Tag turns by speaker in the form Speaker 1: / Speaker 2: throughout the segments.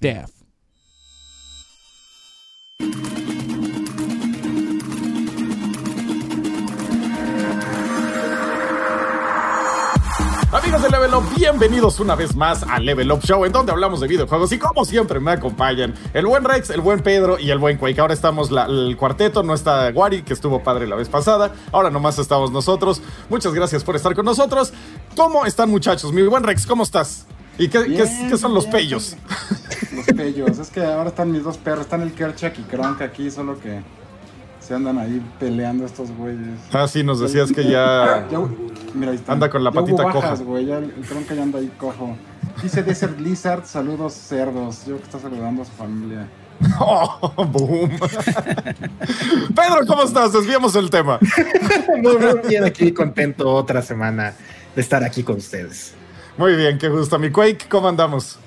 Speaker 1: Death.
Speaker 2: Amigos de Level Up, bienvenidos una vez más a Level Up Show, en donde hablamos de videojuegos y como siempre me acompañan el buen Rex, el buen Pedro y el buen Quake. Ahora estamos la- el cuarteto, no está Wari, que estuvo padre la vez pasada, ahora nomás estamos nosotros. Muchas gracias por estar con nosotros. ¿Cómo están muchachos? Mi buen Rex, ¿cómo estás? ¿Y qué, qué-
Speaker 3: Bien,
Speaker 2: qué son los
Speaker 3: bien.
Speaker 2: pellos?
Speaker 3: Los pellos. Es que ahora están mis dos perros. Están el Kerchak y Kronk aquí, solo que se andan ahí peleando estos güeyes.
Speaker 2: Ah, sí, nos decías que ya...
Speaker 3: Ya- mira, ahí está.
Speaker 2: Anda con la
Speaker 3: Ya
Speaker 2: patita
Speaker 3: bajas,
Speaker 2: coja.
Speaker 3: güey. Ya el, el Kronk ya anda ahí cojo. Dice Desert Lizard, saludos cerdos. Yo que está saludando a su familia.
Speaker 2: ¡Oh, boom! Pedro, ¿cómo estás? Desviamos el tema.
Speaker 4: Muy bien, aquí contento otra semana de estar aquí con ustedes.
Speaker 2: Muy bien, qué gusto. Mi Quake, ¿cómo andamos?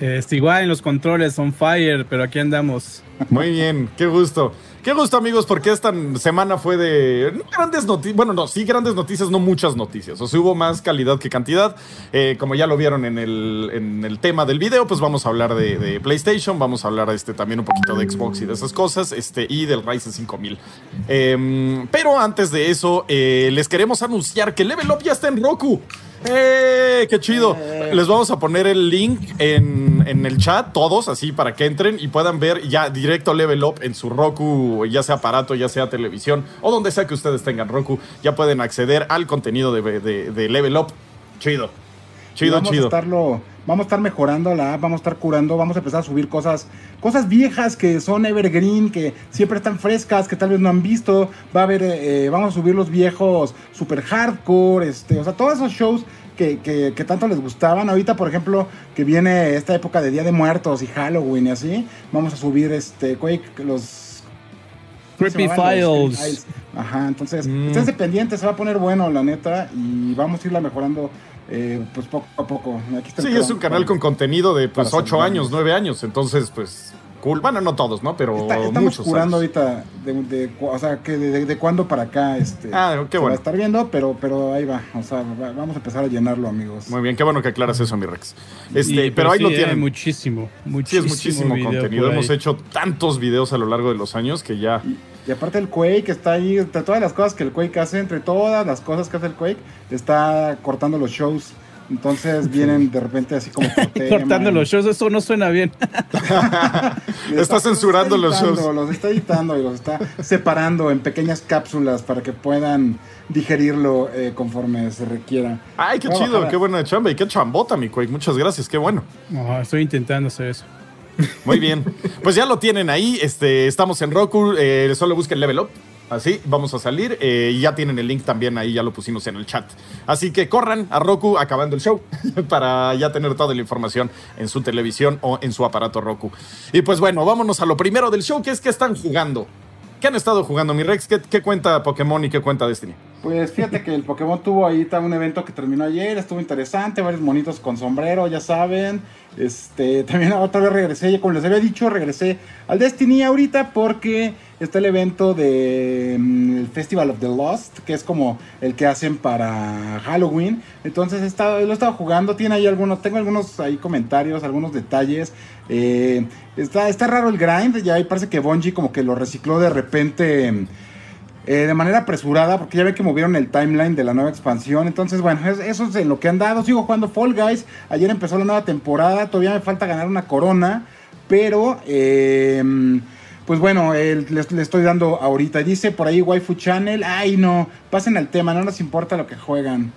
Speaker 5: Este, igual en los controles on fire, pero aquí andamos.
Speaker 2: Muy bien, qué gusto. Qué gusto, amigos, porque esta semana fue de grandes noticias. Bueno, no, sí grandes noticias, no muchas noticias. O sea, hubo más calidad que cantidad. Eh, como ya lo vieron en el, en el tema del video, pues vamos a hablar de, de PlayStation, vamos a hablar este, también un poquito de Xbox y de esas cosas, este, y del Ryzen 5000. Em, pero antes de eso, eh, les queremos anunciar que Level Up ya está en Roku. ¡Eh! ¡Qué chido! Les vamos a poner el link en, en el chat, todos, así para que entren y puedan ver ya directo Level Up en su Roku, ya sea aparato, ya sea televisión o donde sea que ustedes tengan Roku. Ya pueden acceder al contenido de, de- de Level Up. Chido.
Speaker 3: Y
Speaker 2: Chido,
Speaker 3: vamos
Speaker 2: chido.
Speaker 3: A estarlo, vamos a estar mejorando la app, vamos a estar curando, vamos a empezar a subir cosas, cosas viejas que son evergreen, que siempre están frescas, que tal vez no han visto. Va a haber, eh, vamos a subir los viejos super hardcore, este, o sea, todos esos shows que, que- que tanto les gustaban. Ahorita, por ejemplo, que viene esta época de Día de Muertos y Halloween y así, vamos a subir este Quake, los ¿cómo se
Speaker 5: Creepy Files.
Speaker 3: Ajá, entonces,
Speaker 2: Mm.
Speaker 3: esténse pendientes, se va a poner bueno, la neta, y vamos a irla mejorando, eh, pues poco a poco. Aquí está el
Speaker 2: Sí, es un canal con contenido de pues
Speaker 3: para
Speaker 2: 8 años,
Speaker 3: saludarnos.
Speaker 2: 9 años. Entonces, pues, cool. Bueno, no todos, ¿no? Pero
Speaker 3: Está- estamos
Speaker 2: muchos.
Speaker 3: curando
Speaker 2: años.
Speaker 3: ahorita, de, o sea, que de, de, de cuándo para acá, este,
Speaker 2: Ah, qué
Speaker 3: se va
Speaker 2: bueno.
Speaker 3: a estar viendo, pero, pero ahí va, o sea, va- vamos a empezar a llenarlo, amigos.
Speaker 2: Muy bien, qué bueno que aclaras eso, mi Rex. Este,
Speaker 5: Y,
Speaker 2: pero ahí
Speaker 5: sí,
Speaker 2: lo tienen.
Speaker 5: muchísimo,
Speaker 2: Sí,
Speaker 5: muchísimo,
Speaker 2: es muchísimo contenido. Hemos hecho tantos videos a lo largo de los años que ya.
Speaker 3: Y aparte el Quake está ahí, entre todas las cosas que el Quake hace, entre todas las cosas que hace el Quake, está cortando los shows. Entonces vienen de repente así como
Speaker 5: Cortando
Speaker 3: y-
Speaker 5: los shows, eso no suena bien.
Speaker 2: Está censurando los
Speaker 3: editando,
Speaker 2: shows.
Speaker 3: Los está editando y los está separando en pequeñas cápsulas para que puedan digerirlo eh, conforme se requiera.
Speaker 2: Ay, qué
Speaker 3: Voy
Speaker 2: chido, qué buena chamba y qué chambota, mi Quake. Muchas gracias, qué bueno.
Speaker 5: No, estoy intentando hacer eso.
Speaker 2: Muy bien. Pues ya lo tienen ahí. Este, estamos en Roku. eh, solo busquen Level Up. Así, vamos a salir. eh, ya tienen el link también ahí, ya lo pusimos en el chat. Así que corran a Roku acabando el show para ya tener toda la información en su televisión o en su aparato Roku. Y pues bueno, vámonos a lo primero del show, que es que están jugando. ¿Qué han estado jugando, mi Rex? ¿Qué, qué cuenta Pokémon y qué cuenta Destiny?
Speaker 3: Pues fíjate que el Pokémon tuvo ahí un evento que terminó ayer, estuvo interesante, varios monitos con sombrero, ya saben. Este, también otra vez regresé, ya como les había dicho, regresé al Destiny ahorita porque está el evento de mm, Festival of the Lost, que es como el que hacen para Halloween. Entonces he estado, lo he estado jugando, tiene ahí algunos, tengo algunos ahí comentarios, algunos detalles. Eh, está, está raro el grind, ya ahí parece que Bungie como que lo recicló de repente. Eh, de manera apresurada, porque ya ve que movieron el timeline de la nueva expansión. Entonces, bueno, es- eso es en lo que han dado. Sigo jugando Fall Guys. Ayer empezó la nueva temporada. Todavía me falta ganar una corona. Pero, eh, pues bueno, les- le, estoy dando ahorita. Dice por ahí Waifu Channel. Ay, no, pasen al tema, no nos importa lo que juegan.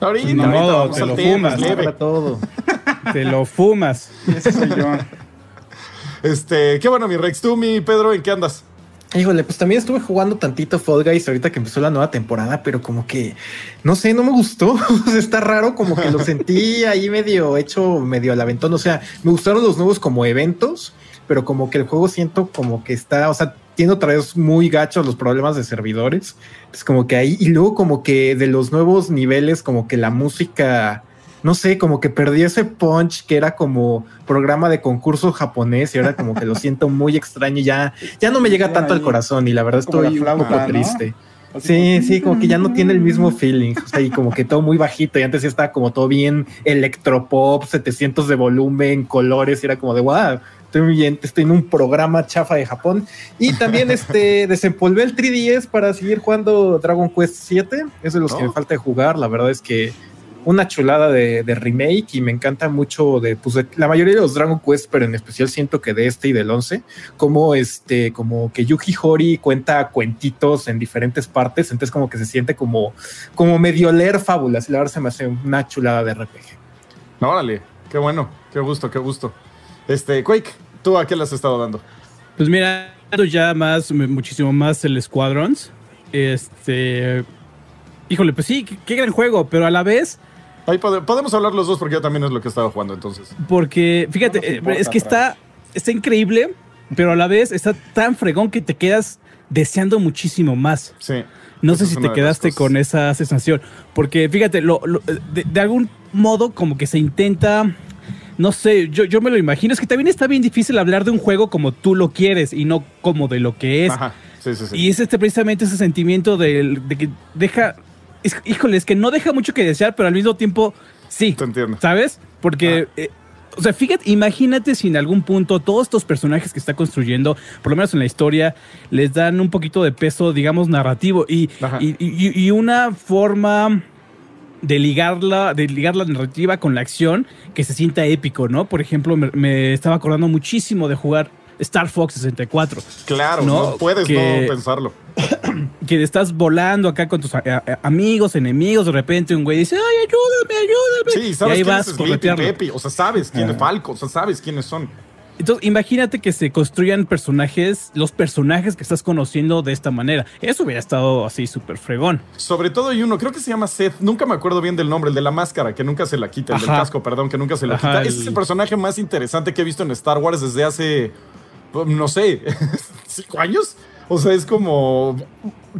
Speaker 2: Ahorita,
Speaker 3: No,
Speaker 2: ahorita
Speaker 5: no,
Speaker 2: vamos
Speaker 5: te
Speaker 2: al
Speaker 5: lo
Speaker 2: tema,
Speaker 5: fumas,
Speaker 2: leve.
Speaker 4: Todo.
Speaker 5: Te lo fumas.
Speaker 3: Ese soy yo.
Speaker 2: Este, qué bueno, mi Rex. Tú, mi Pedro, ¿en qué andas?
Speaker 4: Híjole, pues también estuve jugando tantito Fall Guys ahorita que empezó la nueva temporada, pero como que, no sé, no me gustó. Está raro, como que lo sentí ahí medio hecho, medio al aventón. O sea, me gustaron los nuevos como eventos, pero como que el juego siento como que está, o sea, tiene otra vez muy gachos los problemas de servidores. Es como que ahí, y luego como que de los nuevos niveles, como que la música, no sé, como que perdí ese punch que era como programa de concurso japonés y ahora como que lo siento muy extraño y ya, ya no me llega
Speaker 3: Sí,
Speaker 4: tanto al corazón y la verdad
Speaker 3: la
Speaker 4: estoy un poco
Speaker 3: ¿no?
Speaker 4: triste. Sí, sí, como que ya no tiene el mismo feeling. O sea, y como que todo muy bajito. Y antes ya estaba como todo bien electropop, 700 de volumen, colores. Y era como de wow, estoy muy bien. Estoy en un programa chafa de Japón. Y también este desempolvé el 3DS para seguir jugando Dragon Quest 7. Es de los que me falta de jugar. La verdad es que una chulada de, remake y me encanta mucho de, pues, la mayoría de los Dragon Quest, pero en especial siento que de este y del 11, como este, como que Yuji Hori cuenta cuentitos en diferentes partes, entonces como que se siente como, como medio leer fábulas y la verdad se me hace una chulada de RPG.
Speaker 2: No, órale, qué bueno, qué gusto, qué gusto. Este, Quake, ¿tú a qué le has estado dando?
Speaker 5: Pues mira, ya más, muchísimo más el Squadrons. Este, híjole, pues sí, qué gran juego, pero a la vez
Speaker 2: Ahí podemos hablar los dos porque yo también es lo que estaba jugando entonces.
Speaker 5: Porque, fíjate, eh, es que está, está increíble, pero a la vez está tan fregón que te quedas deseando muchísimo más.
Speaker 2: Sí.
Speaker 5: No sé si te quedaste con esa sensación. Porque, fíjate, lo, de, algún modo como que se intenta... No sé, yo, yo me lo imagino. Es que también está bien difícil hablar de un juego como tú lo quieres y no como de lo que es. Ajá. Sí, sí, sí. Y es este, precisamente ese sentimiento de, de que deja híjole, es que no deja mucho que desear, pero al mismo tiempo sí.
Speaker 2: Te entiendo.
Speaker 5: ¿Sabes? Porque, eh, o sea, fíjate, imagínate si en algún punto todos estos personajes que está construyendo, por lo menos en la historia, les dan un poquito de peso, digamos, narrativo y, y, una forma de ligarla, de ligar la narrativa con la acción que se sienta épico, ¿no? Por ejemplo, me estaba acordando muchísimo de jugar Star Fox 64.
Speaker 2: Claro, no, puedes no pensarlo.
Speaker 5: Que estás volando acá con tus amigos, enemigos, de repente un güey dice, ay, ayúdame, ayúdame.
Speaker 2: Sí, sabes y ahí vas es o sea, sabes quién es Falco, o sea, sabes quiénes son.
Speaker 5: Entonces, imagínate que se construyan personajes, los personajes que estás conociendo de esta manera. Eso hubiera estado así súper fregón.
Speaker 2: Sobre todo hay uno, creo que se llama Seth, nunca me acuerdo bien del nombre, el de la máscara, que nunca se la quita, el del casco, perdón, que nunca se la quita. Ese es el personaje más interesante que he visto en Star Wars desde hace no sé, cinco años. O sea, es como.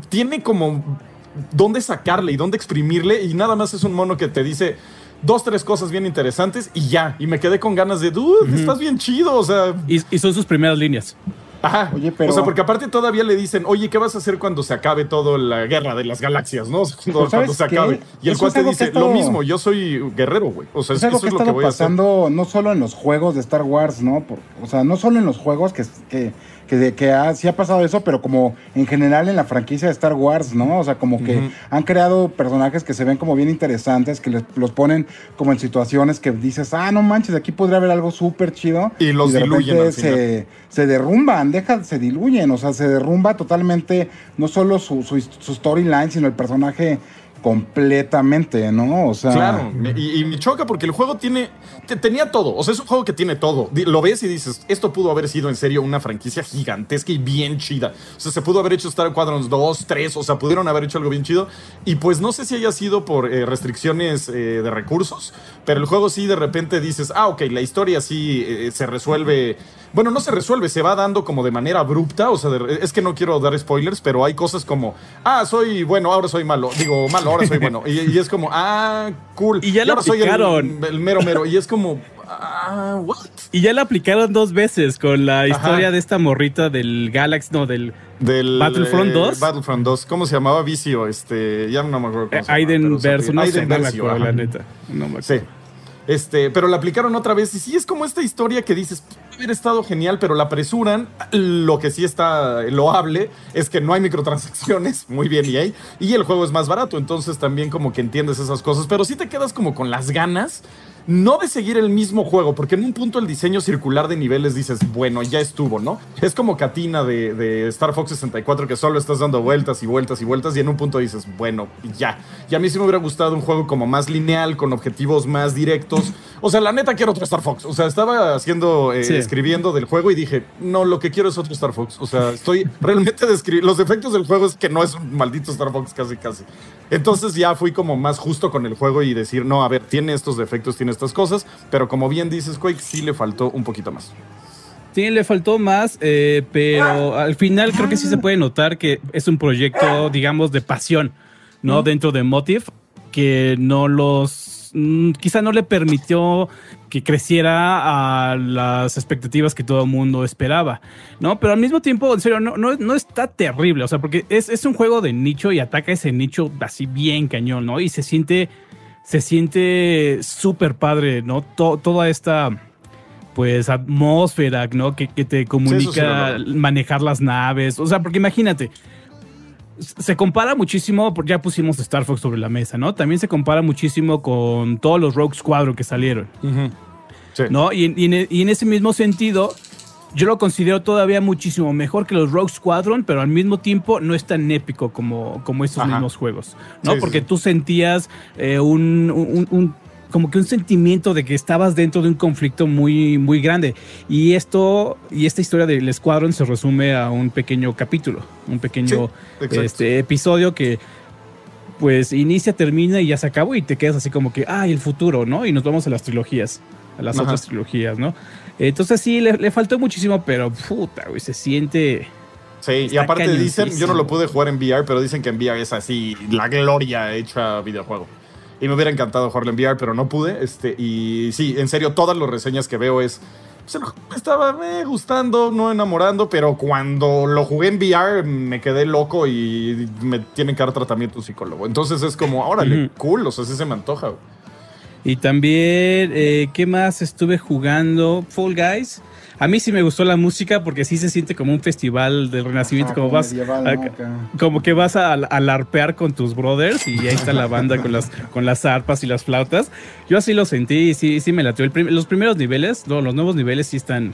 Speaker 2: Tiene como dónde sacarle y dónde exprimirle. Y nada más es un mono que te dice dos, tres cosas bien interesantes y ya. Y me quedé con ganas de, dude, estás bien chido. O sea.
Speaker 5: y son sus primeras líneas.
Speaker 2: Ajá. Oye, pero... O sea, porque aparte todavía le dicen, oye, ¿qué vas a hacer cuando se acabe toda la guerra de las galaxias, no? Cuando, se acabe. Y el cuate dice, lo mismo, yo soy guerrero, güey. O sea, es,
Speaker 3: algo que es lo que voy pasando no solo en los juegos de Star Wars, ¿no? o sea, no solo en los juegos que, que que, que ha, sí ha pasado eso, pero como en general en la franquicia de Star Wars, ¿no? O sea, como que han creado personajes que se ven como bien interesantes, que les, los ponen como en situaciones que dices, ah, no manches, aquí podría haber algo súper chido.
Speaker 2: Y los de diluyen.
Speaker 3: se, se, derrumban, deja, se diluyen, o sea, se derrumba totalmente no solo su, su, su storyline, sino el personaje completamente, ¿no? O sea.
Speaker 2: Claro, y, me choca porque el juego tiene. tenía todo. O sea, es un juego que tiene todo. Lo ves y dices, esto pudo haber sido en serio una franquicia gigantesca y bien chida. O sea, se pudo haber hecho Star Quadrons 2, 3, o sea, pudieron haber hecho algo bien chido. Y pues no sé si haya sido por eh, restricciones eh, de recursos, pero el juego sí de repente dices, ah, ok, la historia sí eh, se resuelve bueno, no se resuelve, se va dando como de manera abrupta. O sea, es que no quiero dar spoilers, pero hay cosas como, ah, soy bueno, ahora soy malo. Digo, malo, ahora soy bueno. Y, es como, ah, cool.
Speaker 5: Y ya lo aplicaron.
Speaker 2: el, mero mero. Y es como, ah, what?
Speaker 5: Y ya lo aplicaron dos veces con la historia de esta morrita del Galaxy, no, del,
Speaker 2: del
Speaker 5: Battlefront 2.
Speaker 2: Eh, Battlefront 2. ¿Cómo se llamaba? Vicio. Este, ya no me acuerdo. Cómo
Speaker 5: se Aiden Verso, no sé, no acuerdo, la neta. No me acuerdo. Sí.
Speaker 2: Este, pero la aplicaron otra vez. Y sí es como esta historia que dices, haber estado genial, pero la apresuran. Lo que sí está loable es que no hay microtransacciones. Muy bien, EA. Y el juego es más barato. Entonces también como que entiendes esas cosas. Pero sí te quedas como con las ganas no de seguir el mismo juego, porque en un punto el diseño circular de niveles dices, bueno, ya estuvo, ¿no? Es como Katina de, Star Fox 64 que solo estás dando vueltas y vueltas y vueltas y en un punto dices, bueno, ya. Y a mí sí me hubiera gustado un juego como más lineal, con objetivos más directos. O sea, la neta quiero otro Star Fox. O sea, estaba haciendo, eh, escribiendo del juego y dije, no, lo que quiero es otro Star Fox. O sea, estoy realmente describiendo. Los defectos del juego es que no es un maldito Star Fox casi, casi. Entonces ya fui como más justo con el juego y decir, no, a ver, tiene estos defectos, tiene estas cosas, pero como bien dices, Quake, sí le faltó un poquito más.
Speaker 5: Sí, le faltó más, eh, pero al final creo que sí se puede notar que es un proyecto, digamos, de pasión, ¿no? Dentro de Motive, que no los mm, quizá no le permitió que creciera a las expectativas que todo el mundo esperaba, ¿no? Pero al mismo tiempo, en serio, no, no, no está terrible, o sea, porque es, es, un juego de nicho y ataca ese nicho así bien cañón, ¿no? Y se siente, se siente súper padre, ¿no? toda esta pues atmósfera, ¿no? Que, que te comunica manejar las naves. O sea, porque imagínate, se compara muchísimo, porque ya pusimos Star Fox sobre la mesa, ¿no? También se compara muchísimo con todos los Rogue Squadron que salieron. ¿No? Y, en ese mismo sentido, yo lo considero todavía muchísimo mejor que los Rogue Squadron, pero al mismo tiempo no es tan épico como, como estos mismos juegos, ¿no? Porque tú sentías eh, un como que un sentimiento de que estabas dentro de un conflicto muy, muy grande. Y esto, y esta historia del Squadron se resume a un pequeño capítulo, un pequeño este, episodio que pues inicia, termina y ya se acabó y te quedas así como que, ah, el futuro, ¿no? Y nos vamos a las trilogías, a las otras trilogías, ¿no? Entonces sí, le, faltó muchísimo, pero puta, güey, se siente...
Speaker 2: Sí, y aparte dicen, yo no lo pude jugar en VR, pero dicen que en VR es así la gloria hecha videojuego. Y me hubiera encantado jugarlo en VR, pero no pude. Este, y sí, en serio, todas las reseñas que veo es. Pues, me estaba me gustando, no enamorando, pero cuando lo jugué en VR me quedé loco y me tienen que dar tratamiento psicólogo. Entonces es como, órale, cool, o sea, sí se me antoja.
Speaker 5: Y también, eh, ¿qué más estuve jugando? Fall Guys. A mí sí me gustó la música porque sí se siente como un festival del renacimiento, como vas como que vas a, alarpear con tus brothers y ahí está la banda con las con las arpas y las flautas. Yo así lo sentí y sí sí me latió. los primeros niveles, los nuevos niveles sí están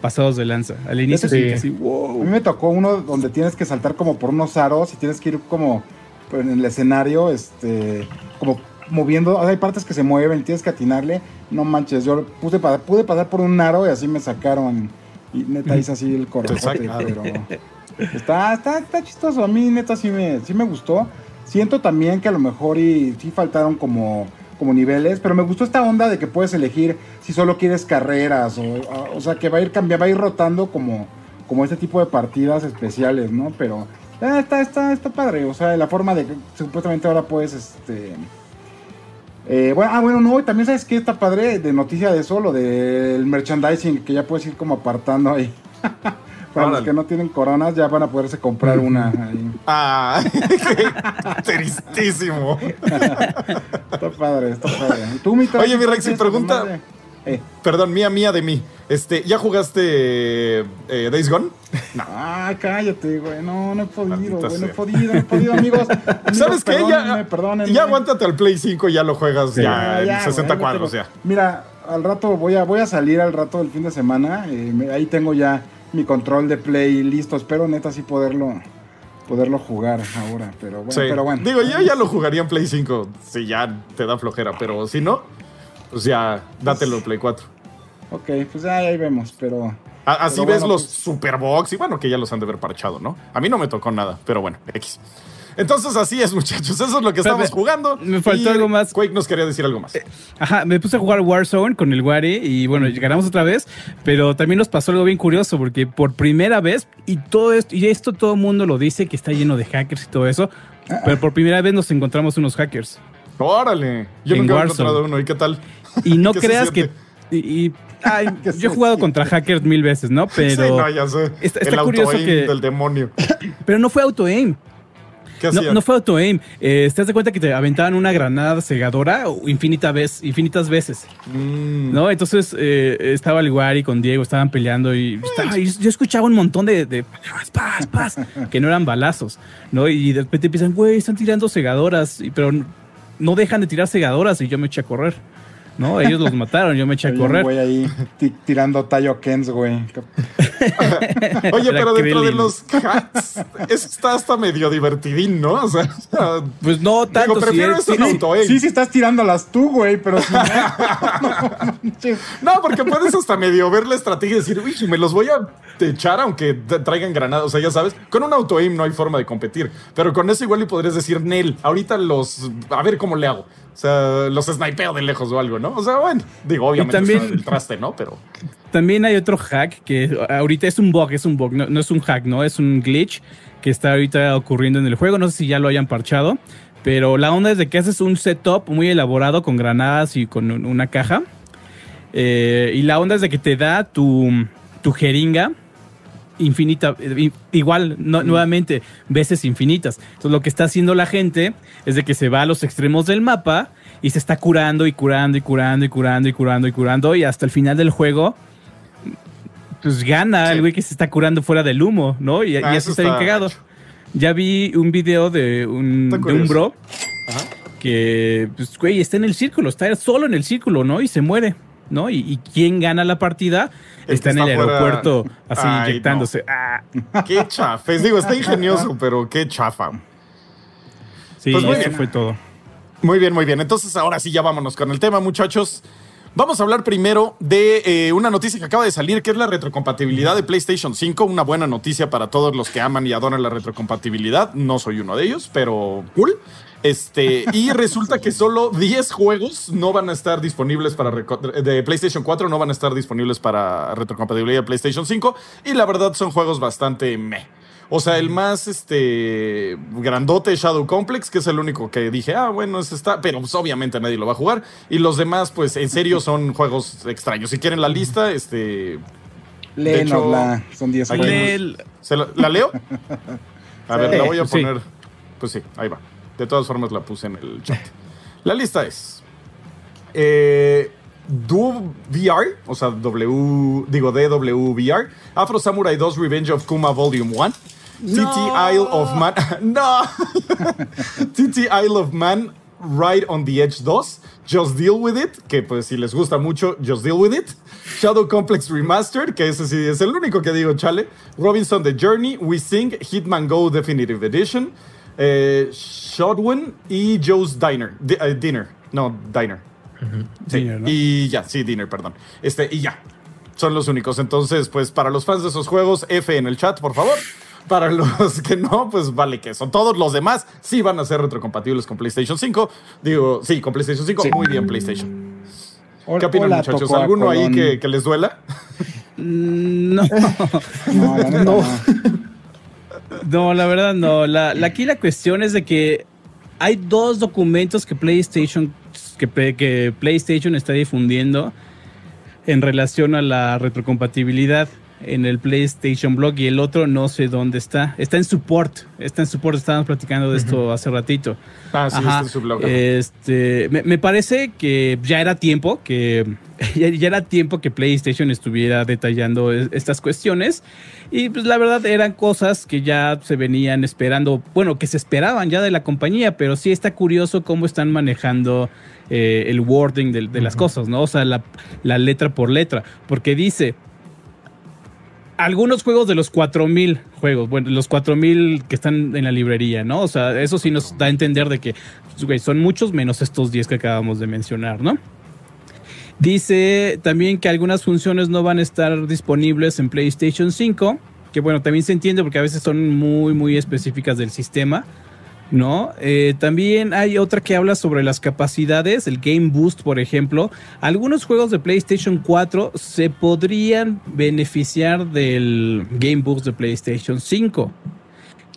Speaker 5: pasados de lanza. Al inicio sí,
Speaker 3: A mí me tocó uno donde tienes que saltar como por unos aros y tienes que ir como en el escenario, este, como moviendo, hay partes que se mueven, tienes que atinarle. No manches, yo puse pude pasar por un aro y así me sacaron. Y neta hice así el corazón. pero está, está, está chistoso. A mí neta sí me, sí me gustó. Siento también que a lo mejor y sí faltaron como, como niveles, pero me gustó esta onda de que puedes elegir si solo quieres carreras o, o sea que va a ir cambiando, va a ir rotando como, como este tipo de partidas especiales, ¿no? Pero eh, está, está, está padre, o sea, la forma de que supuestamente ahora puedes, este, eh, bueno, ah, bueno, no, también sabes que está padre de noticia de eso, lo del merchandising, que ya puedes ir como apartando ahí. Para los que no tienen coronas, ya van a poderse comprar una ahí.
Speaker 2: Ah, tristísimo.
Speaker 3: está padre, está padre. ¿Tú,
Speaker 2: mi Oye, mi Rex, pregunta. Eh. Perdón, mía, mía de mí. Este, ¿ya jugaste eh, Days Gone?
Speaker 3: No. Ah, cállate, güey. No, no he podido, güey. No he podido, no he podido, amigos.
Speaker 2: ¿Sabes qué? Ya, ya aguántate al Play 5 y ya lo juegas ya, en 60 cuadros, ya.
Speaker 3: Mira, al rato voy a, voy a salir al rato del fin de semana. Eh, ahí tengo ya mi control de Play listo. Espero neta sí poderlo poderlo jugar ahora, pero bueno, pero bueno.
Speaker 2: Digo, yo ya lo jugaría en Play 5 si ya te da flojera, pero si no, pues ya, dátelo Play 4.
Speaker 3: Ok, pues ahí vemos, pero...
Speaker 2: así ves los pues Superbox y bueno, que ya los han de haber parchado, ¿no? A mí no me tocó nada, pero bueno, X. Entonces así es, muchachos. Eso es lo que estamos jugando.
Speaker 5: Me faltó algo más.
Speaker 2: Quake nos quería decir algo más. Eh,
Speaker 5: ajá, me puse a jugar Warzone con el Wari y bueno, ganamos otra vez. Pero también nos pasó algo bien curioso porque por primera vez, y todo esto, y esto todo el mundo lo dice, que está lleno de hackers y todo eso. Ah, pero por primera vez nos encontramos unos hackers.
Speaker 2: Órale. Yo nunca he encontrado uno. ¿Y qué tal?
Speaker 5: Y no creas que. Y, yo he jugado contra hackers mil veces, ¿no? Pero. Sí,
Speaker 2: no, ya sé. Está, el curioso que. del demonio.
Speaker 5: Pero no fue auto-aim. ¿Qué no, no, fue auto-aim. Eh, ¿Te das cuenta que te aventaban una granada cegadora infinita vez, infinitas veces? Mm. ¿No? Entonces eh, estaba el Wari con Diego, estaban peleando y, yo escuchaba un montón de, de paz, paz, que no eran balazos, ¿no? Y de repente empiezan, güey, están tirando cegadoras, pero no dejan de tirar cegadoras y yo me eché a correr. ¿No? Ellos los mataron, yo me eché a correr.
Speaker 3: Güey ahí tirando tallo Kens, güey.
Speaker 2: Oye, pero dentro de los hacks está hasta medio divertidín, ¿no? O sea,
Speaker 5: pues no tanto.
Speaker 2: Digo, prefiero
Speaker 3: sí, auto, sí, sí, estás tirándolas tú, güey, pero si no,
Speaker 2: no, porque puedes hasta medio ver la estrategia y decir, uy, me los voy a echar aunque traigan granadas. O sea, ya sabes, con un auto aim no hay forma de competir. Pero con eso igual le podrías decir, Nel, ahorita los. A ver cómo le hago. O sea, los snipeo de lejos o algo, ¿no? O sea, bueno, digo, obviamente también, el traste, ¿no? Pero.
Speaker 5: También hay otro hack que ahorita es un bug, es un bug, no, es un hack, ¿no? Es un glitch que está ahorita ocurriendo en el juego. No sé si ya lo hayan parchado, Pero la onda es de que haces un setup muy elaborado con granadas y con una caja. Eh, y la onda es de que te da tu, tu jeringa infinita, igual, nuevamente, veces infinitas. Entonces lo que está haciendo la gente es de que se va a los extremos del mapa y se está curando y curando y curando y curando y curando y curando y hasta el final del juego pues gana el güey que se está curando fuera del humo, ¿no? Y, ah, eso está bien cagado. Ya vi un video de un, de un bro que, pues, güey, está en el círculo, está solo en el círculo, ¿no? Y se muere, ¿no? Y, y quién gana la partida está en el aeropuerto así inyectándose. Ah.
Speaker 2: Qué chafes. Digo, está ingenioso, pero qué chafa.
Speaker 5: Sí, pues eso fue todo.
Speaker 2: Muy bien, muy bien. Entonces, ahora sí, ya vámonos con el tema, muchachos. Vamos a hablar primero de eh, una noticia que acaba de salir, que es la retrocompatibilidad de PlayStation 5. Una buena noticia para todos los que aman y adoran la retrocompatibilidad. No soy uno de ellos, pero cool. Este, y resulta que solo 10 juegos no van a estar disponibles para de PlayStation 4, no van a estar disponibles para retrocompatibilidad de PlayStation 5. Y la verdad son juegos bastante meh. O sea, el más este grandote Shadow Complex, que es el único que dije, ah, bueno, ese está, pero pues, obviamente nadie lo va a jugar. Y los demás, pues en serio, son juegos extraños. Si quieren la lista, este.
Speaker 3: Léenosla, son 10 juegos.
Speaker 2: La, leo? A ver, la voy a poner. Pues sí, ahí va. De todas formas, la puse en el chat. La lista es. Eh, VR, o sea, W, digo DWVR, Afro Samurai 2 Revenge of Kuma Volume 1, TT Isle of Man. no! TT Isle of Man Right on the Edge 2. Just Deal With It, que pues si les gusta mucho, Just Deal With It. Shadow Complex Remastered, que ese sí es el único que digo, chale. Robinson The Journey, We Sing, Hitman Go Definitive Edition. Eh, Shotwin y Joe's Diner. Eh, dinner. No, Diner. Y ya, sí, Dinner, perdón. Este, y ya. Son los únicos. Entonces, pues para los fans de esos juegos, F en el chat, por favor. Para los que no, pues vale que son. Todos los demás sí van a ser retrocompatibles con PlayStation 5. Digo, sí, con PlayStation 5. Muy bien, PlayStation. ¿Qué opinan, muchachos? ¿Alguno ahí que, les duela?
Speaker 5: Mm, no. no, no, no. la verdad no. La, aquí la cuestión es de que hay dos documentos que PlayStation, que, que PlayStation está difundiendo en relación a la retrocompatibilidad en el PlayStation Blog y el otro no sé dónde está. Está en support. Está en support. Estábamos platicando de esto hace ratito.
Speaker 2: Ah, sí, está en su blog.
Speaker 5: Este, me, parece que ya era tiempo que ya, era tiempo que PlayStation estuviera detallando estas cuestiones y pues la verdad eran cosas que ya se venían esperando, bueno, que se esperaban ya de la compañía, pero sí está curioso cómo están manejando eh, el wording de, las cosas, ¿no? O sea, la, la letra por letra, porque dice algunos juegos de los 4000 juegos, bueno, los 4000 que están en la librería, ¿no? O sea, eso sí nos da a entender de que güey, son muchos menos estos 10 que acabamos de mencionar, ¿no? Dice también que algunas funciones no van a estar disponibles en PlayStation 5, que bueno, también se entiende porque a veces son muy, muy específicas del sistema. ¿No? Eh, también hay otra que habla sobre las capacidades, el Game Boost, por ejemplo. Algunos juegos de PlayStation 4 se podrían beneficiar del Game Boost de PlayStation 5,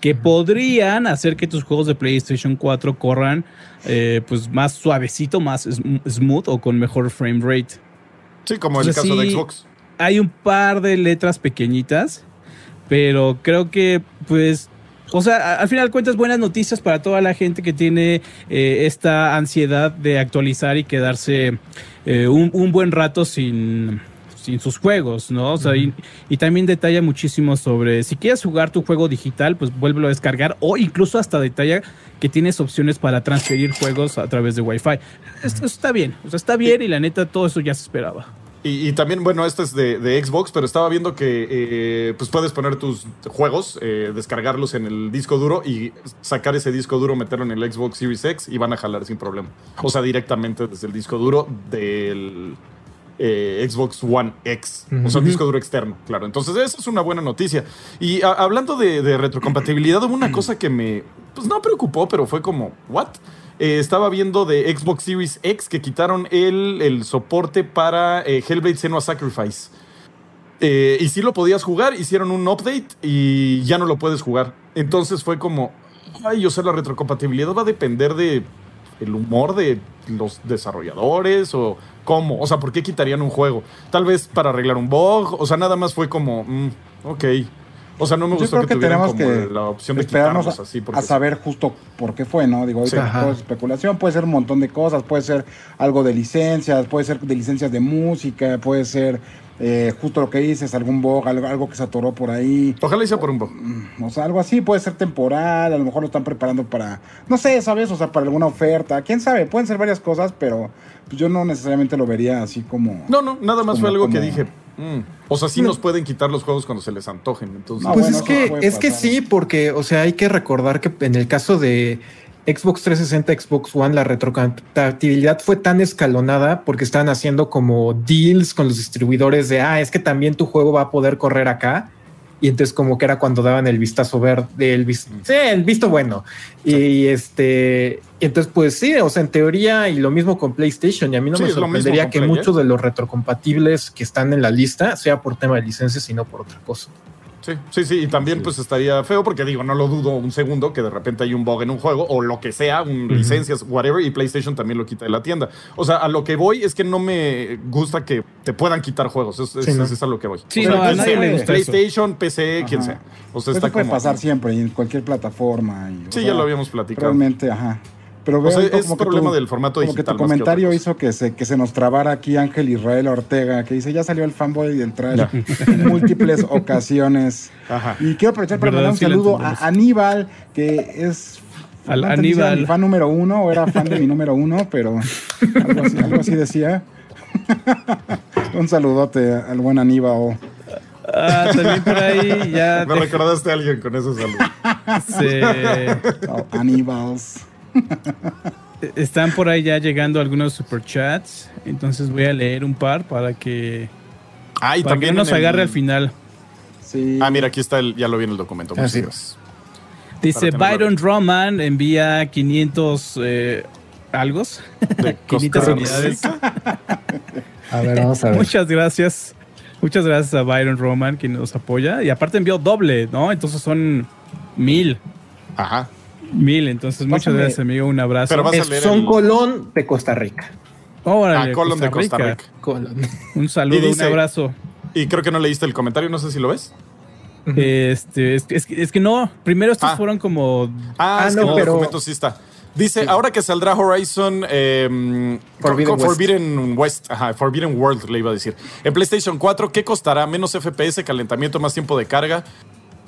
Speaker 5: que podrían hacer que tus juegos de PlayStation 4 corran eh, pues más suavecito, más smooth o con mejor frame rate.
Speaker 2: Sí, como en el caso de Xbox.
Speaker 5: Hay un par de letras pequeñitas, pero creo que pues o sea, al final cuentas buenas noticias para toda la gente que tiene eh, esta ansiedad de actualizar y quedarse eh, un, buen rato sin, sin sus juegos, ¿no? O sea, y, también detalla muchísimo sobre si quieres jugar tu juego digital, pues vuélvelo a descargar o incluso hasta detalla que tienes opciones para transferir juegos a través de Wi-Fi. Esto está bien, o sea, está bien y la neta todo eso ya se esperaba.
Speaker 2: Y, también, bueno, este es de, Xbox, pero estaba viendo que eh, pues puedes poner tus juegos, eh, descargarlos en el disco duro y sacar ese disco duro, meterlo en el Xbox Series X y van a jalar sin problema. O sea, directamente desde el disco duro del eh, Xbox One X. O sea, un disco duro externo, claro. Entonces, esa es una buena noticia. Y hablando de, de retrocompatibilidad, hubo una cosa que me, pues no preocupó, pero fue como, ¿what? Eh, estaba viendo de Xbox Series X que quitaron el, el soporte para eh, Hellblade Senua Sacrifice. Eh, y si lo podías jugar, hicieron un update y ya no lo puedes jugar. Entonces fue como, Ay, o sea, la retrocompatibilidad va a depender de el humor de los desarrolladores o cómo. O sea, ¿por qué quitarían un juego? Tal vez para arreglar un bug. O sea, nada más fue como, mm, ok. O sea, no me
Speaker 3: Yo
Speaker 2: gustó
Speaker 3: creo
Speaker 2: que,
Speaker 3: que
Speaker 2: tuvieran como
Speaker 3: que
Speaker 2: la opción de
Speaker 3: esperarnos
Speaker 2: quitarlos
Speaker 3: a,
Speaker 2: así.
Speaker 3: a
Speaker 2: Porque
Speaker 3: saber justo por qué fue, ¿no? Digo, ahorita
Speaker 2: Sí.
Speaker 3: todo es especulación, puede ser un montón de cosas, puede ser algo de licencias, puede ser de licencias de música, puede ser eh, justo lo que dices, algún bug, algo, que se atoró por ahí.
Speaker 2: Ojalá sea por un bug.
Speaker 3: O sea, algo así, puede ser temporal, a lo mejor lo están preparando para, no sé, ¿sabes? O sea, para alguna oferta, quién sabe, pueden ser varias cosas, pero pues, yo no necesariamente lo vería así como...
Speaker 2: No, no, nada más
Speaker 3: Como-
Speaker 2: fue algo que dije. Mm. O sea, sí nos pueden quitar los juegos cuando se les antojen. Entonces,
Speaker 3: No,
Speaker 4: pues
Speaker 3: bueno,
Speaker 4: es que, es que sí, porque, o sea, hay que recordar que en el caso de Xbox 360, Xbox One, la retrocompatibilidad fue tan escalonada porque estaban haciendo como deals con los distribuidores de, ah, es que también tu juego va a poder correr acá. Y entonces como que era cuando daban el vistazo verde, el, vis- sí, el visto bueno. Y este, y entonces pues sí, o sea, en teoría y lo mismo con PlayStation. Y a mí no
Speaker 2: Sí,
Speaker 4: me sorprendería que
Speaker 2: Play, ¿eh?
Speaker 4: muchos de los retrocompatibles que están en la lista sea por tema de licencias y no por otra cosa.
Speaker 2: Sí, sí, sí, y también pues estaría feo porque digo, no lo dudo un segundo que de repente hay un bug en un juego o lo que sea, un licencias, whatever, y PlayStation también lo quita de la tienda. O sea, a lo que voy es que no me gusta que te puedan quitar juegos, es, es-
Speaker 4: Sí, ¿no?
Speaker 2: es a lo que voy.
Speaker 5: Sí,
Speaker 2: O sea,
Speaker 3: no, a nadie
Speaker 2: sea,
Speaker 3: le
Speaker 5: gusta eso.
Speaker 2: PlayStation, PC, quien sea. O sea,
Speaker 3: Eso
Speaker 2: está
Speaker 3: puede
Speaker 2: como...
Speaker 3: pasar siempre y en cualquier plataforma. Y, o
Speaker 2: Sí,
Speaker 3: sea,
Speaker 2: ya lo habíamos platicado.
Speaker 3: Realmente, ajá. Pero
Speaker 2: O
Speaker 3: veo
Speaker 2: sea, es
Speaker 3: como que
Speaker 2: problema
Speaker 3: tu-
Speaker 2: del formato
Speaker 3: Como que
Speaker 2: digital.
Speaker 3: tu
Speaker 2: más que otra
Speaker 3: comentario hizo que se, que se nos trabara aquí Ángel Israel Ortega, que dice, ya salió el fanboy del trash en múltiples ocasiones.
Speaker 2: Ajá.
Speaker 3: Y quiero aprovechar para mandar un
Speaker 5: Sí
Speaker 3: saludo a Aníbal, que es...
Speaker 5: Al
Speaker 3: era mi fan número uno o era fan de mi número uno, pero algo así, algo así decía. un saludote al buen Aníbal.
Speaker 5: Ah, también por ahí ya
Speaker 2: Me recordaste a alguien con ese saludo.
Speaker 5: se-
Speaker 3: Oh, Aníbals.
Speaker 5: están por ahí ya llegando algunos superchats. Entonces voy a leer un par para que,
Speaker 2: Ah, y
Speaker 5: para que
Speaker 2: también
Speaker 5: no nos
Speaker 2: el-
Speaker 5: agarre al final.
Speaker 3: Sí.
Speaker 2: Ah, mira, aquí está el, ya lo vi en el documento. Muchas
Speaker 4: sí.
Speaker 2: gracias.
Speaker 5: Dice Byron Roman envía 500 eh, algos.
Speaker 2: De
Speaker 5: 500
Speaker 2: Costa
Speaker 5: unidades.
Speaker 2: Rica.
Speaker 4: A ver, vamos a ver.
Speaker 5: Muchas gracias. Muchas gracias a Byron Roman que nos apoya. Y aparte envió doble, ¿no? Entonces son mil.
Speaker 2: Ajá.
Speaker 5: Mil. Entonces muchas gracias, amigo. Un abrazo.
Speaker 2: Pero vas a
Speaker 4: Es
Speaker 2: leer
Speaker 4: Son
Speaker 2: el-
Speaker 4: Colón de Costa Rica.
Speaker 5: Órale,
Speaker 2: Ah, Colón de Costa Rica.
Speaker 4: Colón.
Speaker 5: Un saludo,
Speaker 2: Y dice-
Speaker 5: un abrazo.
Speaker 2: Y creo que no leíste el comentario, no sé si lo ves.
Speaker 5: Este, es, que- es que- es que no. Primero estos
Speaker 2: Ah.
Speaker 5: fueron como.
Speaker 2: Ah,
Speaker 4: Ah,
Speaker 2: es
Speaker 4: no,
Speaker 2: que el
Speaker 4: pero-
Speaker 2: documento sí está. Dice, ahora que saldrá Horizon eh,
Speaker 4: Forbidden West.
Speaker 2: Forbidden West, ajá, Forbidden World le iba a decir. En PlayStation 4, ¿qué costará? Menos FPS, calentamiento, más tiempo de carga.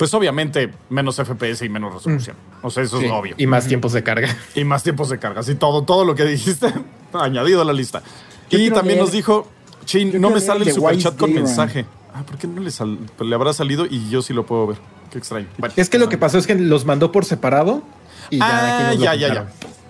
Speaker 2: Pues obviamente menos FPS y menos resolución. O sea, eso
Speaker 4: Sí,
Speaker 2: es obvio.
Speaker 4: Y más tiempos de carga.
Speaker 2: Y más tiempos de carga. Así todo, todo lo que dijiste, añadido a la lista.
Speaker 3: Yo
Speaker 2: y también
Speaker 3: leer-
Speaker 2: nos dijo, Chin,
Speaker 3: yo
Speaker 2: no me sale
Speaker 3: el
Speaker 2: superchat con
Speaker 3: Day Run.
Speaker 2: mensaje. Ah, ¿por qué no le, sal- le habrá salido y yo sí lo puedo ver? Qué extraño. Bueno.
Speaker 4: Es que lo que pasó es que los mandó por separado y ya
Speaker 2: Ah,
Speaker 4: aquí nos lo
Speaker 2: ya, ya, ya.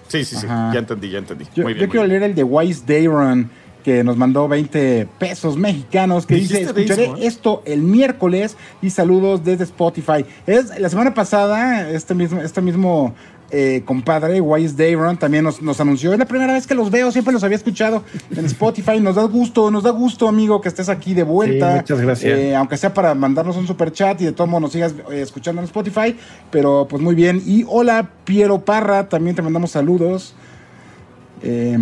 Speaker 2: Sí, sí, sí.
Speaker 3: Ajá.
Speaker 2: Ya entendí, ya entendí.
Speaker 3: Yo,
Speaker 2: muy
Speaker 3: yo
Speaker 2: bien. muy
Speaker 3: quiero
Speaker 2: bien.
Speaker 3: leer el de Wise Dayron, que nos mandó 20 pesos mexicanos, que dice, escucharé esto el miércoles y saludos desde Spotify. Es la semana pasada, este mismo, este mismo eh, compadre, Wise Dayron, también nos, nos anunció, es la primera vez que los veo, siempre los había escuchado en Spotify, nos da gusto, nos da gusto, amigo, que estés aquí de vuelta.
Speaker 4: Sí, muchas gracias.
Speaker 3: Eh, aunque sea para mandarnos un super chat y de todo modo nos sigas eh, escuchando en Spotify, pero pues muy bien. Y hola, Piero Parra, también te mandamos saludos. Eh,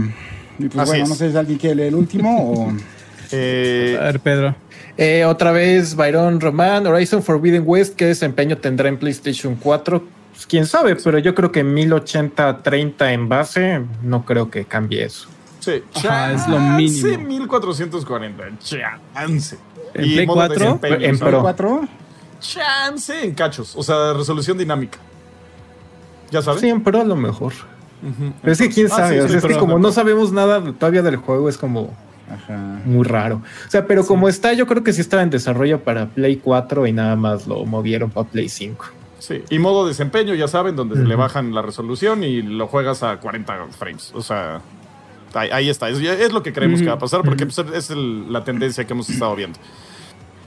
Speaker 3: y pues
Speaker 2: Así
Speaker 3: bueno,
Speaker 2: es.
Speaker 3: no sé si alguien quiere leer el último o...
Speaker 2: Eh,
Speaker 5: A ver, Pedro.
Speaker 4: Eh, otra vez, Byron Román, Horizon Forbidden West, ¿qué desempeño tendrá en PlayStation 4? Pues, quién sabe, pero yo creo que 1080-30 en base, no creo que cambie eso.
Speaker 2: sí.
Speaker 5: Ajá, es lo
Speaker 2: Chance
Speaker 5: mínimo.
Speaker 2: 1440. Chance.
Speaker 5: ¿En
Speaker 2: Y
Speaker 5: Play
Speaker 2: modo
Speaker 5: 4?
Speaker 2: desempeño,
Speaker 4: En
Speaker 2: ¿sabes?
Speaker 4: Pro.
Speaker 3: 4?
Speaker 2: Chance en cachos. O sea, resolución dinámica. ¿Ya sabes?
Speaker 4: Siempre a lo mejor. Pero es que quién
Speaker 2: Ah,
Speaker 4: sabe,
Speaker 2: sí,
Speaker 4: o
Speaker 2: sí,
Speaker 4: sea, es que como no sabemos nada todavía del juego, es como
Speaker 3: Ajá.
Speaker 4: muy raro. O sea, pero como está, yo creo que sí estaba en desarrollo para Play 4 y nada más lo movieron para Play 5.
Speaker 2: Sí. Y modo desempeño, ya saben, donde se le bajan la resolución y lo juegas a 40 frames. O sea, ahí, ahí está. Es, es lo que creemos que va a pasar porque pues, es el- la tendencia que hemos estado viendo.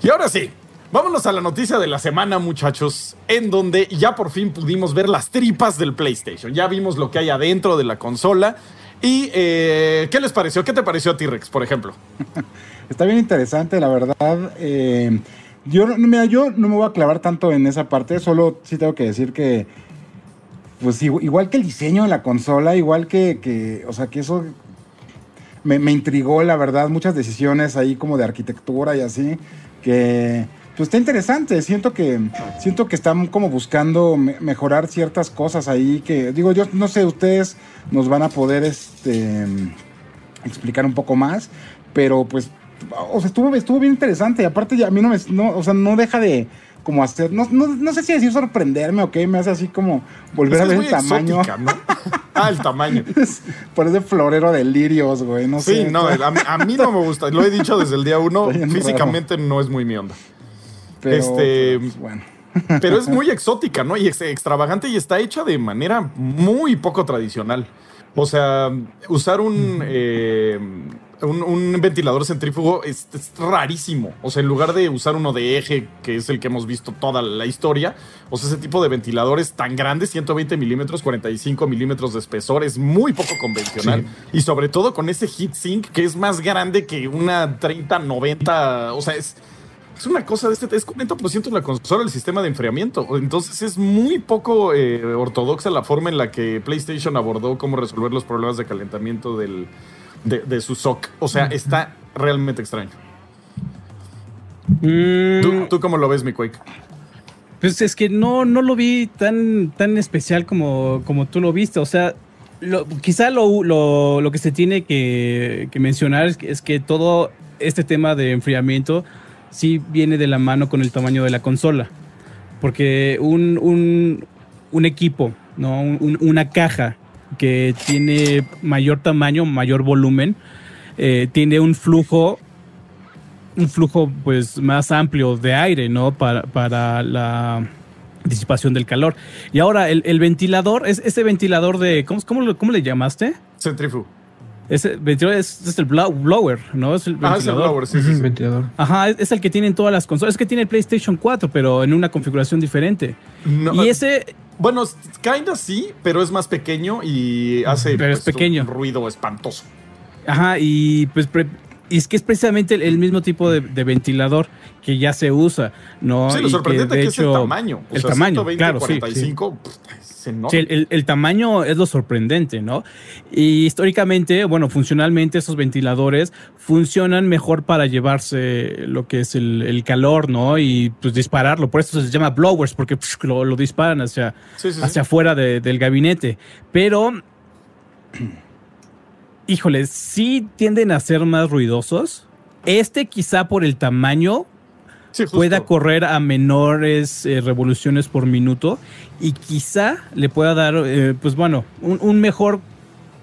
Speaker 2: Y ahora sí, vámonos a la noticia de la semana, muchachos, en donde ya por fin pudimos ver las tripas del PlayStation. Ya vimos lo que hay adentro de la consola. ¿Y eh, qué les pareció? ¿Qué te pareció a T-Rex, por ejemplo?
Speaker 3: Está bien interesante, la verdad. Eh, yo, mira, yo no me voy a clavar tanto en esa parte, solo sí tengo que decir que pues igual que el diseño de la consola, igual que, que o sea, que eso me, me, intrigó, la verdad, muchas decisiones ahí como de arquitectura y así, que pues está interesante, siento que, siento que están como buscando mejorar ciertas cosas ahí, que digo, yo no sé, ustedes nos van a poder este, explicar un poco más, pero pues, o sea, estuvo, estuvo bien interesante, y aparte a mí no me, no, o sea, no deja de como hacer, no, no, no, sé si decir sorprenderme o qué, me hace así como volver a ver el tamaño.
Speaker 2: Ah, el tamaño.
Speaker 3: Parece florero de lirios, güey, no
Speaker 2: sí,
Speaker 3: sé.
Speaker 2: Sí, no, a mí, no me gusta, lo he dicho desde el día uno, físicamente no es muy mi onda.
Speaker 3: Pero, este, pues, bueno.
Speaker 2: pero es muy exótica, ¿no? Y extravagante y está hecha de manera muy poco tradicional. O sea, usar un, eh, un, ventilador centrífugo es, rarísimo. O sea, en lugar de usar uno de eje, que es el que hemos visto toda la historia, o sea, ese tipo de ventiladores tan grandes, 120 milímetros, 45 milímetros de espesor, es muy poco convencional. Y sobre todo con ese heatsink que es más grande que una 30-90. O sea, es es una cosa de este, es 40% de la consola el sistema de enfriamiento. Entonces es muy poco eh, ortodoxa la forma en la que PlayStation abordó cómo resolver los problemas de calentamiento del, de, su SOC. O sea, está realmente extraño.
Speaker 5: Mm.
Speaker 2: ¿Tú, cómo lo ves, mi Quake?
Speaker 5: Pues es que no, no lo vi tan, tan especial como, como tú lo viste. O sea, quizá lo, lo, que se tiene que, mencionar es que, es que todo este tema de enfriamiento sí viene de la mano con el tamaño de la consola. Porque un, un, equipo, ¿no? una caja que tiene mayor tamaño, mayor volumen, eh, tiene un flujo, un flujo pues más amplio de aire, ¿no? Para, para la disipación del calor. Y ahora el, ventilador, es ese ventilador de, ¿cómo, cómo, cómo le llamaste?
Speaker 2: Centrifugo.
Speaker 5: Ese ventilador es, el blower, ¿no? Es el
Speaker 2: ventilador. Ah, es el blower, sí, sí,
Speaker 4: Ventilador.
Speaker 5: Ajá, es, el que tienen todas las consolas. Es que tiene el PlayStation 4, pero en una configuración diferente. y ese...
Speaker 2: Bueno, kinda sí, pero es más pequeño y hace
Speaker 5: pero es pues, pequeño.
Speaker 2: un ruido espantoso.
Speaker 5: Ajá, y pues y es que es precisamente el, mismo tipo de, ventilador que ya se usa, ¿no?
Speaker 2: Sí, lo sorprendente que, es el tamaño.
Speaker 5: el tamaño, claro, 45,
Speaker 2: sí,
Speaker 5: el, tamaño es lo sorprendente, ¿no? Y históricamente, bueno, funcionalmente esos ventiladores funcionan mejor para llevarse lo que es el, calor, ¿no? Y pues dispararlo. Por eso se llama blowers, porque lo, disparan hacia, hacia afuera del gabinete. Pero híjole, sí tienden a ser más ruidosos. Este quizá por el tamaño pueda correr a menores eh, revoluciones por minuto y quizá le pueda dar, eh, pues bueno, un, mejor,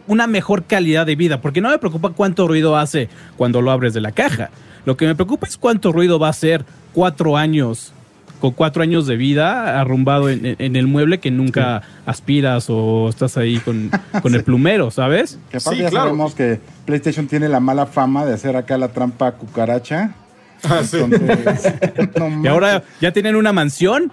Speaker 5: una mejor calidad de vida, porque no me preocupa cuánto ruido hace cuando lo abres de la caja. Lo que me preocupa es cuánto ruido va a hacer cuatro años con cuatro años de vida arrumbado en, el mueble que nunca aspiras o estás ahí con, el plumero, ¿sabes?
Speaker 3: Que aparte ya sabemos que PlayStation tiene la mala fama de hacer acá la trampa cucaracha.
Speaker 2: Ah, sí.
Speaker 5: y ahora ya tienen una mansión.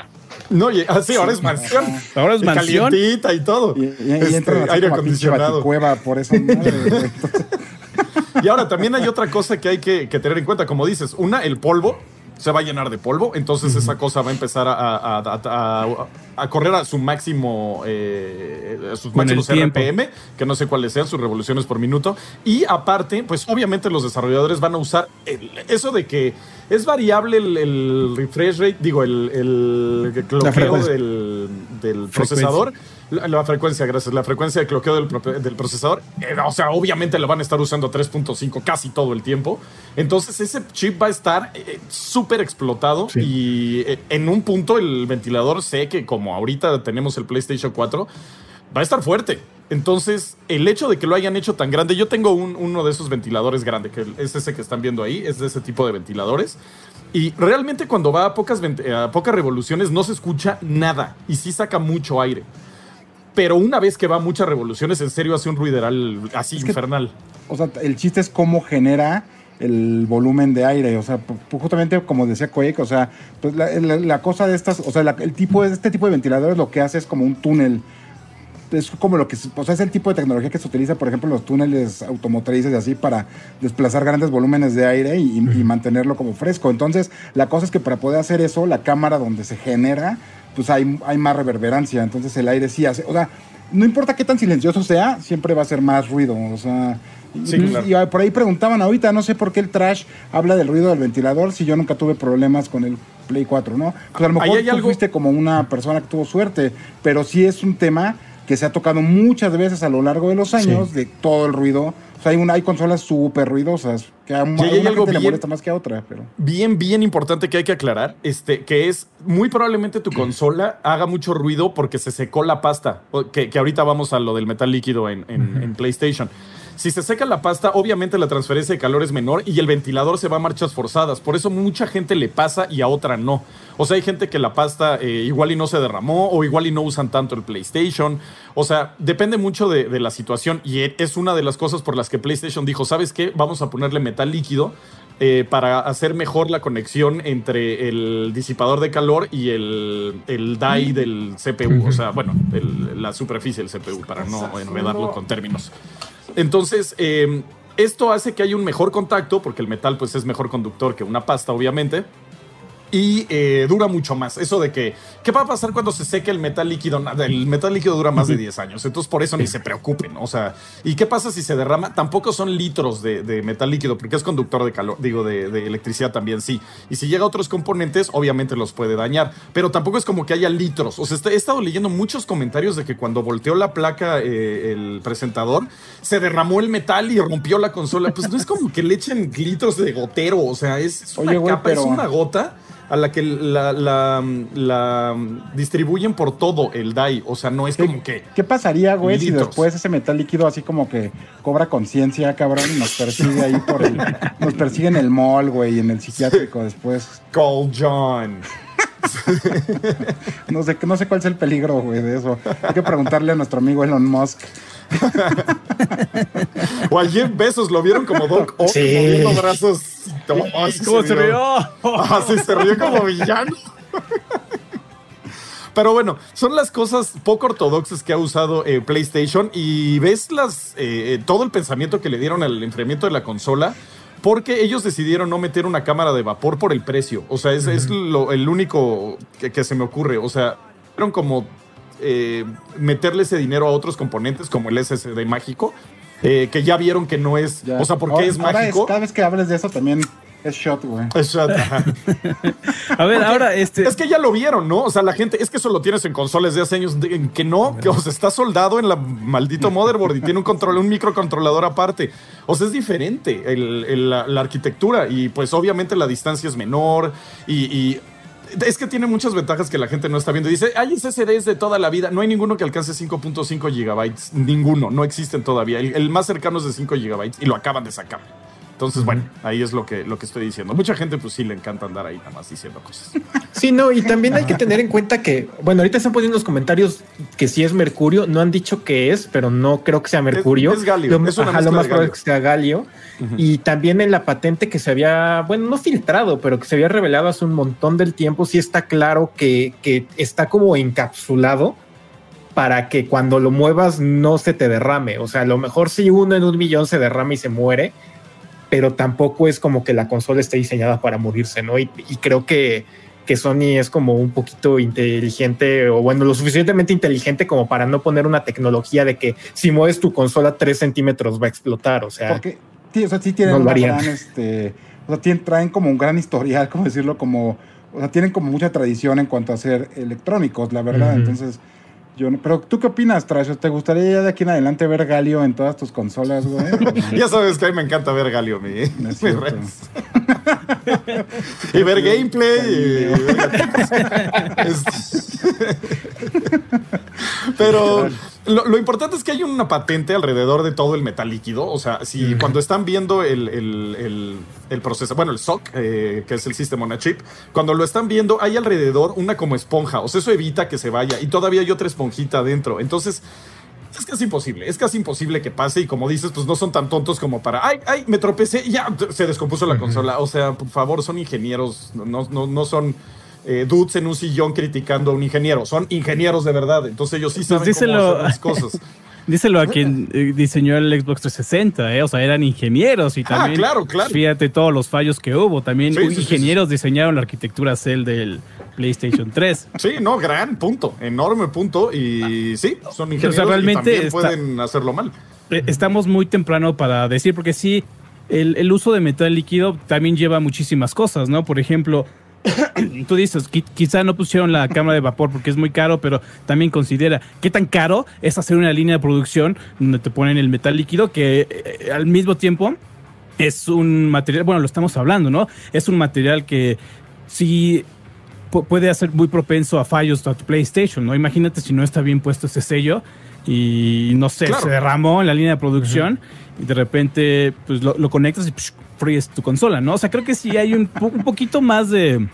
Speaker 2: No, y, ah, sí, ahora es mansión.
Speaker 5: Ahora es mansión.
Speaker 2: Calientita y todo.
Speaker 3: Y, y, este, aire acondicionado. Cueva por eso.
Speaker 2: y ahora también hay otra cosa que hay que, que tener en cuenta. Como dices, una, el polvo se va a llenar de polvo, entonces esa cosa va a empezar a, correr a su máximo, eh, sus máximos RPM, que no sé cuáles sean, sus revoluciones por minuto. Y aparte, pues obviamente los desarrolladores van a usar eso de que es variable el, refresh rate, digo, el, el cloqueo del, del procesador. La, frecuencia, gracias. La frecuencia de cloqueo del, del procesador. Eh, o sea, obviamente lo van a estar usando 3.5 casi todo el tiempo. Entonces, ese chip va a estar eh, súper explotado. Y eh, en un punto, el ventilador sé que, como ahorita tenemos el PlayStation 4, va a estar fuerte. Entonces, el hecho de que lo hayan hecho tan grande, yo tengo uno de esos ventiladores grande, que es ese que están viendo ahí, es de ese tipo de ventiladores. Y realmente cuando va a pocas, a pocas revoluciones no se escucha nada y sí saca mucho aire pero una vez que va muchas revoluciones, en serio hace un ruideral así infernal.
Speaker 3: o sea, el chiste es cómo genera el volumen de aire, o sea, justamente como decía Quake, o sea, pues la, cosa de estas, o sea, el tipo de este tipo de ventiladores lo que hace es como un túnel es como lo que, o sea, es el tipo de tecnología que se utiliza, por ejemplo, los túneles automotrices y así para desplazar grandes volúmenes de aire y, mantenerlo como fresco. Entonces, la cosa es que para poder hacer eso, la cámara donde se genera pues hay, hay más reverberancia, entonces el aire sí hace, o sea, no importa qué tan silencioso sea, siempre va a ser más ruido, o sea,
Speaker 2: Sí,
Speaker 3: y,
Speaker 2: claro.
Speaker 3: y por ahí preguntaban ahorita, no sé por qué el trash habla del ruido del ventilador si yo nunca tuve problemas con el Play 4, ¿no? Pues a lo mejor tú
Speaker 2: algo-
Speaker 3: fuiste como una persona que tuvo suerte, pero sí es un tema que se ha tocado muchas veces a lo largo de los años de todo el ruido. O sea, hay, una, hay consolas súper ruidosas que a,
Speaker 2: hay
Speaker 3: una
Speaker 2: algo
Speaker 3: gente le
Speaker 2: bien-
Speaker 3: molesta más que a otra, pero...
Speaker 2: bien, bien importante que hay que aclarar, este, que es muy probablemente tu consola haga mucho ruido porque se secó la pasta, que, que ahorita vamos a lo del metal líquido en, en- en PlayStation. Si se seca la pasta, obviamente la transferencia de calor es menor y el ventilador se va a marchas forzadas. Por eso mucha gente le pasa y a otra no. O sea, hay gente que la pasta eh, igual y no se derramó o igual y no usan tanto el PlayStation. O sea, depende mucho de, de la situación y e- es una de las cosas por las que PlayStation dijo, ¿sabes qué? Vamos a ponerle metal líquido eh, para hacer mejor la conexión entre el disipador de calor y el, el die del CPU, o sea, bueno, el- la superficie del CPU, para no enredarlo con términos. Entonces, eh, esto hace que haya un mejor contacto, porque el metal pues, es mejor conductor que una pasta, obviamente. Y eh, dura mucho más. Eso de que, ¿qué va a pasar cuando se seque el metal líquido? El metal líquido dura más de 10 años. Entonces, por eso ni se preocupen. O sea, ¿y qué pasa si se derrama? Tampoco son litros de, de metal líquido, porque es conductor de calor, digo, de, de electricidad también, sí. Y si llega a otros componentes, obviamente los puede dañar. Pero tampoco es como que haya litros. O sea, este- he estado leyendo muchos comentarios de que cuando volteó la placa eh, el presentador, se derramó el metal y rompió la consola. Pues no es como que le echen litros de gotero. O sea, es, es una
Speaker 3: Oye, güey,
Speaker 2: capa, es una gota a la que la, la- la distribuyen por todo el DAI. O sea, no es como que.
Speaker 3: ¿Qué pasaría, güey, si después ese metal líquido así como que cobra conciencia, cabrón, y nos persigue ahí por el... Nos persigue en el mall, güey, y en el psiquiátrico después.
Speaker 2: Call John.
Speaker 3: No sé, no sé cuál es el peligro, güey, de eso. Hay que preguntarle a nuestro amigo Elon Musk.
Speaker 2: O a Jeff Bezos lo vieron como Doc Ock
Speaker 4: Sí.
Speaker 2: moviendo brazos. sí
Speaker 5: ¿Cómo se rió?
Speaker 2: Ah, sí, se rió como villano. Pero bueno, son las cosas poco ortodoxas que ha usado eh, PlayStation y ves las eh, todo el pensamiento que le dieron al enfriamiento de la consola porque ellos decidieron no meter una cámara de vapor por el precio. O sea, es, es lo- el único que, que se me ocurre. O sea, fueron como eh, meterle ese dinero a otros componentes como el SSD mágico. eh, que ya vieron que no es,
Speaker 3: Ya.
Speaker 2: o sea, porque
Speaker 3: Ahora-
Speaker 2: es
Speaker 3: ahora
Speaker 2: mágico.
Speaker 3: cada vez que hables de eso también es shot, güey.
Speaker 2: Es shot, ajá.
Speaker 5: A ver, ahora este.
Speaker 2: Es que ya lo vieron, ¿no? O sea, la gente, es que eso lo tienes en consolas de hace años, de- que no, que o sea, está soldado en la maldito motherboard y tiene un control, un microcontrolador aparte. O sea, es diferente el- el- la, la arquitectura y pues obviamente la distancia es menor y, y es que tiene muchas ventajas que la gente no está viendo. Dice, hay SSDs de toda la vida. No hay ninguno que alcance 5.5 gigabytes. Ninguno, no existen todavía. El, el más cercano es de 5 gigabytes y lo acaban de sacar. Entonces, bueno, ahí es lo que, lo que estoy diciendo. Mucha gente, pues sí, le encanta andar ahí nada más diciendo cosas.
Speaker 4: Sí, no, y también hay que tener en cuenta que, bueno, ahorita están poniendo los comentarios que sí es mercurio, no han dicho qué es, pero no creo que sea mercurio.
Speaker 2: es galio,
Speaker 4: Lo,
Speaker 2: es una
Speaker 4: ajá, lo más probable que sea galio. Y también en la patente que se había, bueno, no filtrado, pero que se había revelado hace un montón del tiempo, sí está claro que, que está como encapsulado para que cuando lo muevas no se te derrame. O sea, a lo mejor si uno en un millón se derrama y se muere, pero tampoco es como que la consola esté diseñada para morirse, ¿no? Y, y creo que, que Sony es como un poquito inteligente, o bueno, lo suficientemente inteligente como para no poner una tecnología de que si mueves tu consola tres centímetros va a explotar, o sea,
Speaker 3: Porque, sí, o sea, sí tienen
Speaker 4: No
Speaker 3: una gran, este, o sea, tienen, traen como un gran historial, como decirlo, como, o sea, tienen como mucha tradición en cuanto a ser electrónicos, la verdad. Entonces, yo no, pero ¿tú qué opinas, Trash? ¿Te gustaría ya de aquí en adelante ver Galio en todas tus consolas, güey?
Speaker 2: Ya sabes que a mí me encanta ver Galio, mi,
Speaker 3: No
Speaker 2: mi. Rex. y ver gameplay. y- Pero lo, lo importante es que hay una patente alrededor de todo el metal líquido. O sea, si cuando están viendo el, el, el, el proceso, bueno, el SOC, eh, que es el System on a Chip, cuando lo están viendo, hay alrededor una como esponja. O sea, eso evita que se vaya. Y todavía hay otra esponjita adentro. Entonces, es casi imposible, es casi imposible que pase y como dices, pues no son tan tontos como para, ay, ay, me tropecé y ya se descompuso la consola. O sea, por favor, son ingenieros, no, no, no son eh, dudes en un sillón criticando a un ingeniero, son ingenieros de verdad. Entonces ellos sí
Speaker 5: Pues
Speaker 2: saben cómo hacer las cosas.
Speaker 5: Díselo a quien eh, diseñó el Xbox 360, ¿eh? O sea, eran ingenieros y
Speaker 2: Ah,
Speaker 5: también.
Speaker 2: claro, claro.
Speaker 5: Fíjate todos los fallos que hubo. También
Speaker 2: Sí,
Speaker 5: hubo
Speaker 2: sí, sí,
Speaker 5: ingenieros diseñaron la arquitectura Cell del, PlayStation 3.
Speaker 2: Sí, no, gran punto, enorme punto. Y sí, son ingenieros
Speaker 5: realmente
Speaker 2: y también pueden hacerlo mal.
Speaker 5: Eh, estamos muy temprano para decir, porque sí, el, el uso de metal líquido también lleva muchísimas cosas, ¿no? Por ejemplo, tú dices, quizá no pusieron la cámara de vapor porque es muy caro, pero también considera qué tan caro es hacer una línea de producción donde te ponen el metal líquido que eh, al mismo tiempo es un material, bueno, lo estamos hablando, ¿no? Es un material que sí puede ser muy propenso a fallos a tu PlayStation, ¿no? Imagínate si no está bien puesto ese sello y no sé, se derramó en la línea de producción y de repente pues lo, conectas y fríes tu consola, ¿no? O sea, creo que sí hay un, un poquito más de,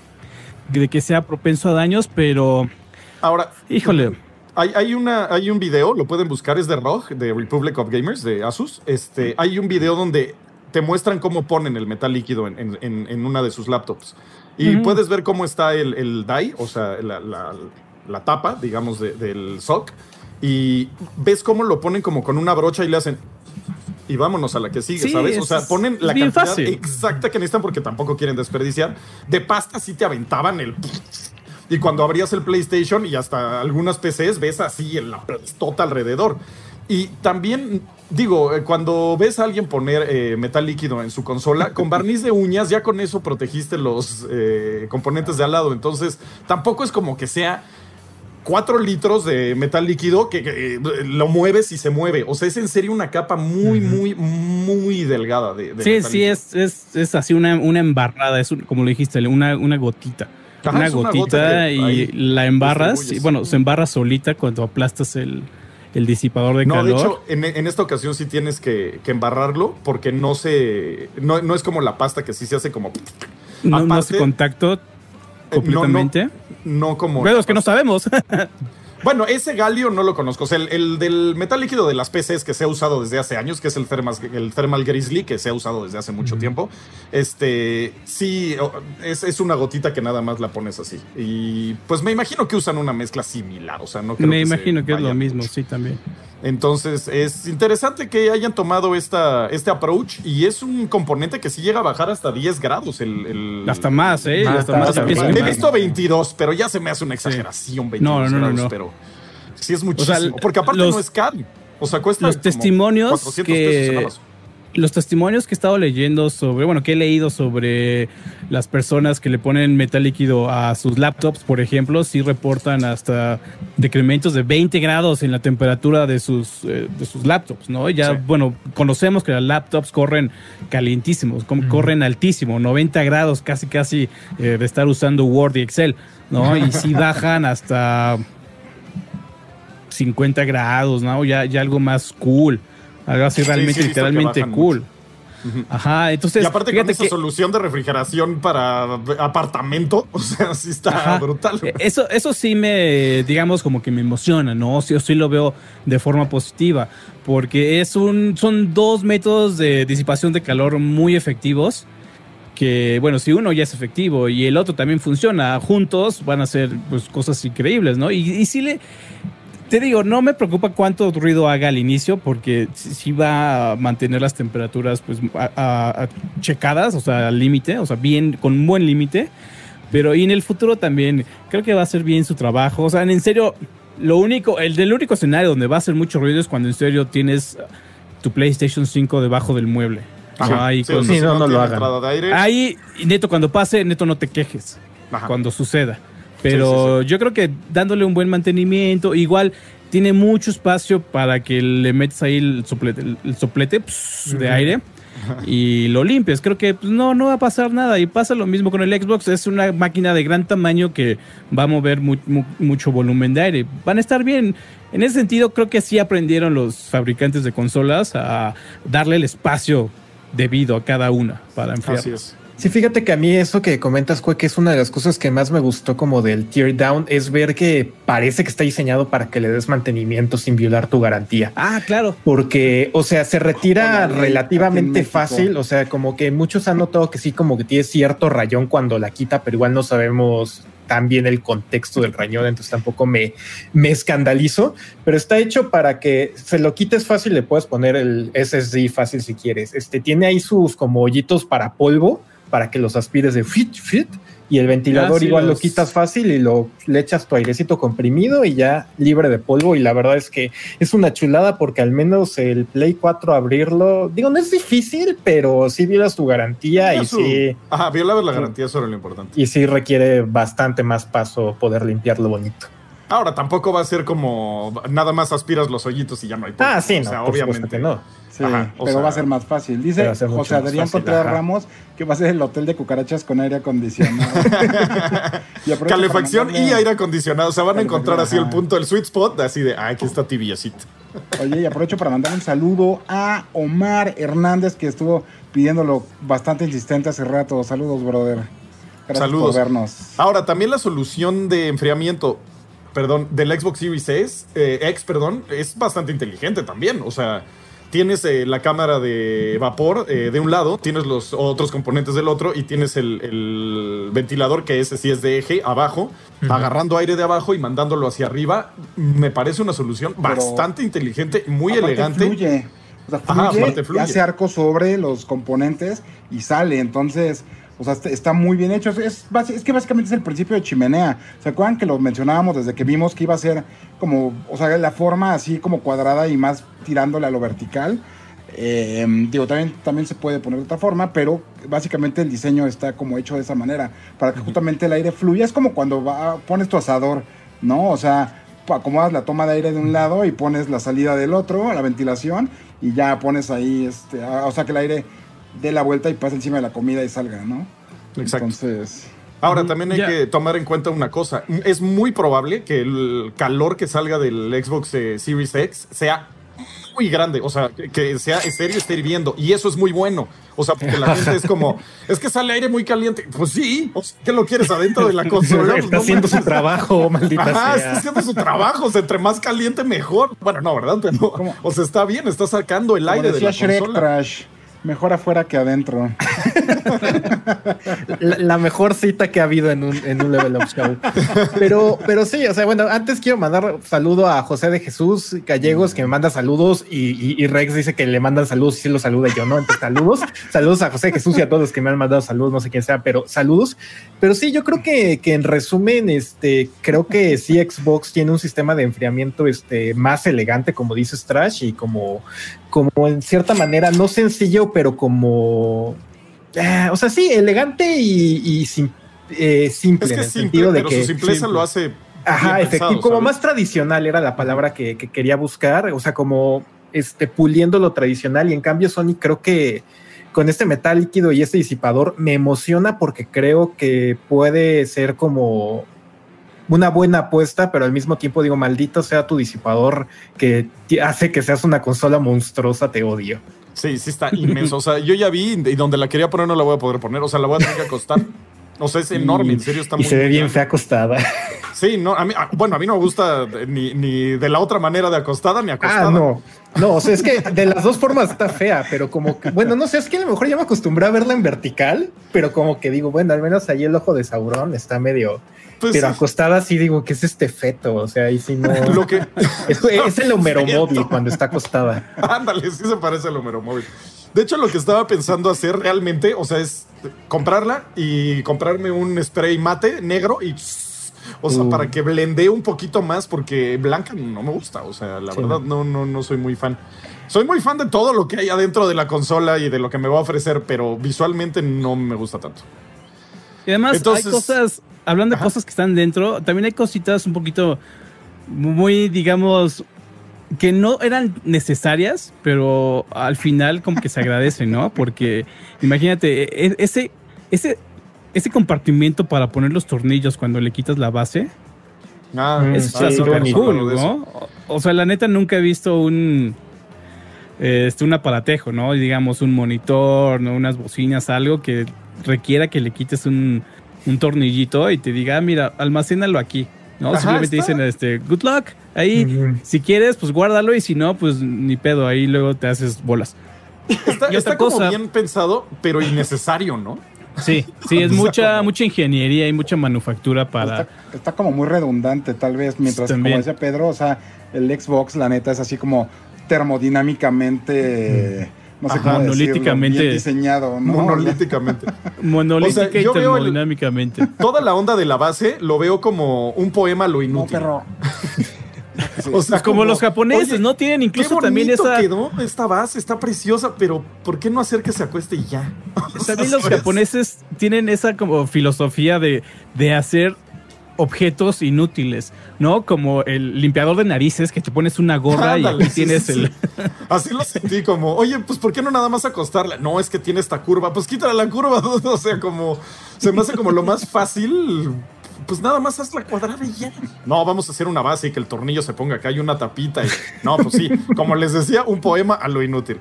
Speaker 5: de que sea propenso a daños, pero...
Speaker 2: Ahora,
Speaker 5: híjole.
Speaker 2: Hay, hay, una, hay un video, lo pueden buscar, es de ROG, de Republic of Gamers, de Asus. Este, hay un video donde te muestran cómo ponen el metal líquido en, en, en una de sus laptops. Y puedes ver cómo está el, el die, o sea, la, la, la tapa, digamos, del SOC. Y ves cómo lo ponen como con una brocha y le hacen y vámonos a la que sigue, ¿sabes? O sea, ponen la cantidad exacta que necesitan porque tampoco quieren desperdiciar. De pasta sí te aventaban el... Y cuando abrías el PlayStation y hasta algunas PCs ves así en la plastota alrededor. Y también, digo, eh, cuando ves a alguien poner eh, metal líquido en su consola, con barniz de uñas, ya con eso protegiste los eh, componentes de al lado. Entonces, tampoco es como que sea 4 litros de metal líquido que, lo mueves y se mueve. O sea, es en serio una capa muy, muy, muy delgada de,
Speaker 5: Sí, sí, es, es, es, así una, una embarrada, es como lo dijiste, una, una gotita. una gotita y la embarras, y bueno, se embarra solita cuando aplastas el, el disipador de calor. No, de hecho,
Speaker 2: en, esta ocasión sí tienes que, embarrarlo porque no se. No, no, es como la pasta que sí se hace como.
Speaker 5: No, no hace contacto completamente.
Speaker 2: No, no, como.
Speaker 5: Pero es que no sabemos.
Speaker 2: Bueno, ese galio no lo conozco. O sea, el, del metal líquido de las PCs que se ha usado desde hace años, que es el Thermal, el thermal Grizzly, que se ha usado desde hace mucho tiempo. Este, sí, es, una gotita que nada más la pones así. Y pues me imagino que usan una mezcla similar. O sea, no creo
Speaker 5: Me imagino que es lo mismo, sí, también.
Speaker 2: Entonces, es interesante que hayan tomado esta, este approach y es un componente que sí llega a bajar hasta 10 grados. El,
Speaker 5: hasta más, ¿eh? hasta, más.
Speaker 2: He visto 22, pero ya se me hace una exageración. 22 no, no, grados, no, pero sí es muchísimo. porque aparte no es caro. O sea, cuesta
Speaker 5: los testimonios que, los testimonios que he estado leyendo sobre, bueno, que he leído sobre las personas que le ponen metal líquido a sus laptops, por ejemplo, sí reportan hasta decrementos de 20 grados en la temperatura de sus, eh, de sus laptops, ¿no? Ya, bueno, conocemos que las laptops corren calientísimos, corren altísimo, 90 grados casi, casi eh, de estar usando Word y Excel, ¿no? Y sí bajan hasta 50 grados, ¿no? Ya, ya algo más cool. Algo así realmente, literalmente cool. Ajá, entonces.
Speaker 2: Y aparte con esa solución de refrigeración para apartamento, o sea, sí está brutal.
Speaker 5: E, eso, eso sí me, digamos, como que me emociona, ¿no? Sí, sí lo veo de forma positiva, porque es un, son dos métodos de disipación de calor muy efectivos. Que, bueno, si uno ya es efectivo y el otro también funciona, juntos van a ser pues, cosas increíbles, ¿no? Y, y sí le te digo, no me preocupa cuánto ruido haga al inicio, porque sí va a mantener las temperaturas pues checadas, o sea, al límite, o sea, bien, con un buen límite. Pero y en el futuro también creo que va a hacer bien su trabajo. O sea, en serio, lo único, el del único escenario donde va a hacer mucho ruido es cuando en serio tienes tu PlayStation 5 debajo del mueble.
Speaker 2: ahí no, no, lo hagan.
Speaker 5: Ahí, neto, cuando pase, neto, no te quejes. Cuando suceda. Pero yo creo que dándole un buen mantenimiento, igual tiene mucho espacio para que le metas ahí el soplete, el soplete de aire y lo limpies. Creo que pues, no, no va a pasar nada. Y pasa lo mismo con el Xbox. Es una máquina de gran tamaño que va a mover mucho volumen de aire. Van a estar bien. En ese sentido, creo que sí aprendieron los fabricantes de consolas a darle el espacio debido a cada una para enfriar. Así es.
Speaker 4: Sí, fíjate que a mí eso que comentas, que es una de las cosas que más me gustó como del tear down, es ver que parece que está diseñado para que le des mantenimiento sin violar tu garantía.
Speaker 5: Ah, claro.
Speaker 4: Porque, o sea, se retira relativamente fácil. O sea, como que muchos han notado que sí, como que tiene cierto rayón cuando la quita, pero igual no sabemos tan bien el contexto del rayón, entonces tampoco me, me escandalizo, pero está hecho para que se lo quites fácil, le puedes poner el SSD fácil si quieres. Este tiene ahí sus como hoyitos para polvo para que los aspires de fit, fit y el ventilador
Speaker 5: Ah, sí,
Speaker 4: igual
Speaker 5: los-
Speaker 4: lo quitas fácil y lo le echas tu airecito comprimido y ya libre de polvo y la verdad es que es una chulada porque al menos el Play 4 abrirlo, digo, no es difícil, pero sí violas tu garantía y
Speaker 2: Su-
Speaker 4: sí
Speaker 2: Ajá, violar la garantía, eso era lo importante.
Speaker 4: y sí requiere bastante más paso poder limpiarlo bonito.
Speaker 2: Ahora, tampoco va a ser como nada más aspiras los hoyitos y ya no hay polvo.
Speaker 4: Ah, sí,
Speaker 2: O
Speaker 4: no,
Speaker 2: sea, obviamente.
Speaker 4: no.
Speaker 3: Sí,
Speaker 2: Ajá, o
Speaker 3: pero
Speaker 2: sea,
Speaker 3: va a ser más fácil. Dice José Adrián Contreras. Ramos que va a ser el hotel de cucarachas con aire acondicionado. Y
Speaker 2: Calefacción y aire acondicionado. O sea, van a encontrar así el punto, el sweet spot, así de, ah, aquí está tibiecito.
Speaker 3: Oye, y aprovecho para mandar un saludo a Omar Hernández, que estuvo pidiéndolo bastante insistente hace rato. Saludos, brother. Gracias
Speaker 2: Saludos.
Speaker 3: por vernos.
Speaker 2: Ahora, también la solución de enfriamiento, perdón, del Xbox Series S, eh, X, perdón, es bastante inteligente también. O sea, tienes eh, la cámara de vapor eh, de un lado, tienes los otros componentes del otro y tienes el, el ventilador que ese sí es de eje abajo, agarrando aire de abajo y mandándolo hacia arriba. Me parece una solución
Speaker 3: Pero-
Speaker 2: bastante inteligente, muy elegante.
Speaker 3: Fluye. O sea,
Speaker 2: Ajá,
Speaker 3: fluye,
Speaker 2: fluye.
Speaker 3: hace arco sobre los componentes y sale. Entonces, o sea, está- muy bien hecho. Es, es basi- es que básicamente es el principio de chimenea. ¿Se acuerdan que lo mencionábamos desde que vimos que iba a ser como, o sea, la forma así como cuadrada y más tirándole a lo vertical? Eh, digo, también, también se puede poner de otra forma, pero básicamente el diseño está como hecho de esa manera, para que justamente el aire fluya. Es como cuando va- pones tu asador, ¿no? O sea, acomodas la toma de aire de un lado y pones la salida del otro, la ventilación, y ya pones ahí, este, ah, o sea, que el aire dé la vuelta y pase encima de la comida y salga, ¿no?
Speaker 2: Exacto.
Speaker 3: Entonces,
Speaker 2: Ahora, también hay que tomar en cuenta una cosa. Es muy probable que el calor que salga del Xbox eh, Series X sea muy grande. O sea, que- sea estéreo, esté hirviendo. Y eso es muy bueno. O sea, porque la gente es como, es que sale aire muy caliente. Pues sí. O sea, ¿Qué lo quieres adentro de la consola?
Speaker 4: Está
Speaker 2: no
Speaker 4: haciendo su trabajo, maldita
Speaker 2: Ajá, está
Speaker 4: sea.
Speaker 2: haciendo su trabajo. O sea, entre más caliente, mejor. Bueno, no, ¿verdad? O sea, está bien. Está sacando el
Speaker 3: como
Speaker 2: aire de la
Speaker 3: Shrek
Speaker 2: consola.
Speaker 3: Trash, mejor afuera que adentro.
Speaker 4: La, mejor cita que ha habido en un, en un Level Up Show. Pero, pero sí, o sea, bueno, antes quiero mandar saludo a José de Jesús Gallegos, que me manda saludos, y, y- Rex dice que le mandan saludos y sí los saluda yo, ¿no? Entonces, saludos. Saludos a José de Jesús y a todos los que me han mandado saludos, no sé quién sea, pero saludos. Pero sí, yo creo que, que en resumen, este, creo que sí Xbox tiene un sistema de enfriamiento este, más elegante, como dices Trash, y como, como en cierta manera, no sencillo, pero como eh, o sea, sí, elegante y, y sim- eh, simple.
Speaker 2: Es que
Speaker 4: en el
Speaker 2: simple,
Speaker 4: sentido de
Speaker 2: pero
Speaker 4: que
Speaker 2: su simpleza
Speaker 4: simple.
Speaker 2: lo hace.
Speaker 4: Ajá, efectivo,
Speaker 2: pensado,
Speaker 4: como más tradicional era la palabra que, que quería buscar, o sea, como este puliendo lo tradicional y en cambio Sony creo que con este metal líquido y este disipador me emociona porque creo que puede ser como una buena apuesta, pero al mismo tiempo digo, maldito sea tu disipador que hace que seas una consola monstruosa, te odio.
Speaker 2: Sí, sí está inmenso. O sea, yo ya vi y donde la quería poner no la voy a poder poner. O sea, la voy a tener que acostar. O sea, es enorme, en serio está
Speaker 4: y
Speaker 2: muy
Speaker 4: se ve bien fea acostada.
Speaker 2: Sí, no, a mí, ah, bueno, a mí no me gusta ni, ni de la otra manera de acostada ni acostada.
Speaker 4: Ah, no. No, o sea, es que de las dos formas está fea, pero como que, bueno, no sé, es que a lo mejor ya me acostumbré a verla en vertical, pero como que digo, bueno, al menos ahí el ojo de Sauron está medio.
Speaker 2: Pues,
Speaker 4: pero
Speaker 2: sí,
Speaker 4: acostada sí digo que es este feto, o sea, ahí sí no.
Speaker 2: lo que.
Speaker 4: Es, es el Homero móvil cuando está acostada.
Speaker 2: Ándale, sí se parece al Homero Móvil. De hecho, lo que estaba pensando hacer realmente, o sea, es comprarla y comprarme un spray mate negro y. O sea, para que blendee un poquito más, porque blanca no me gusta. O sea, la
Speaker 4: Sí.
Speaker 2: verdad, no, no, no soy muy fan. Soy muy fan de todo lo que hay adentro de la consola y de lo que me va a ofrecer, pero visualmente no me gusta tanto.
Speaker 5: Y además
Speaker 2: Entonces-
Speaker 5: hay cosas, hablando de
Speaker 2: Ajá.
Speaker 5: cosas que están dentro, también hay cositas un poquito muy, digamos, que no eran necesarias, pero al final como que se agradece, ¿no? Porque imagínate, e- ese, ese, ese compartimiento para poner los tornillos cuando le quitas la base,
Speaker 2: Ah,
Speaker 4: Mm,
Speaker 5: eso
Speaker 4: sí,
Speaker 5: cool. ¿no? O o sea, la neta nunca he visto un este un aparatejo, ¿no? Digamos un monitor, ¿no? Unas bocinas, algo que requiera que le quites un, un tornillito y te diga, ah, mira, almacénalo aquí. ¿no?
Speaker 2: Ajá,
Speaker 5: Simplemente
Speaker 2: está-
Speaker 5: dicen, este, good luck. Ahí, si quieres, pues guárdalo y si no, pues ni pedo, ahí luego te haces bolas.
Speaker 2: Está,
Speaker 5: Y
Speaker 2: está
Speaker 5: otra
Speaker 2: como bien pensado, pero innecesario, ¿no?
Speaker 5: Sí, sí, es mucha,
Speaker 2: como-
Speaker 5: mucha ingeniería y mucha manufactura para...
Speaker 3: Está, está como muy redundante, tal vez, mientras que,
Speaker 5: También.
Speaker 3: como decía Pedro, o sea, el Xbox, la neta, es así como termodinámicamente no sé
Speaker 5: Ajá,
Speaker 3: cómo decirlo,
Speaker 5: monolíticamente.
Speaker 3: bien diseñado, ¿no?
Speaker 2: Monolíticamente.
Speaker 5: Monolítica
Speaker 2: O sea,
Speaker 5: y
Speaker 2: yo veo el-
Speaker 5: termodinámicamente.
Speaker 2: Toda la onda de la base lo veo como un poema lo
Speaker 3: No,
Speaker 2: inútil. O sea,
Speaker 5: Pues como los japoneses,
Speaker 2: oye,
Speaker 5: ¿no? Tienen incluso también esa.
Speaker 2: quedó esta base, está preciosa, pero ¿por qué no hacer que se acueste y ya?
Speaker 5: También los
Speaker 2: ¿Sabes?
Speaker 5: japoneses tienen esa como filosofía de, de hacer objetos inútiles, ¿no? Como el limpiador de narices, que te pones una gorra y aquí
Speaker 2: sí,
Speaker 5: tienes
Speaker 2: sí,
Speaker 5: el...
Speaker 2: sí. Así lo sentí, como, oye, pues ¿por qué no nada más acostarla? No, es que tiene esta curva, pues quítale la curva, o sea, como, se me hace como lo más fácil, pues nada más haz la cuadrada y ya. No, vamos a hacer una base y que el tornillo se ponga acá y una tapita y, no, pues sí, como les decía, un poema a lo inútil.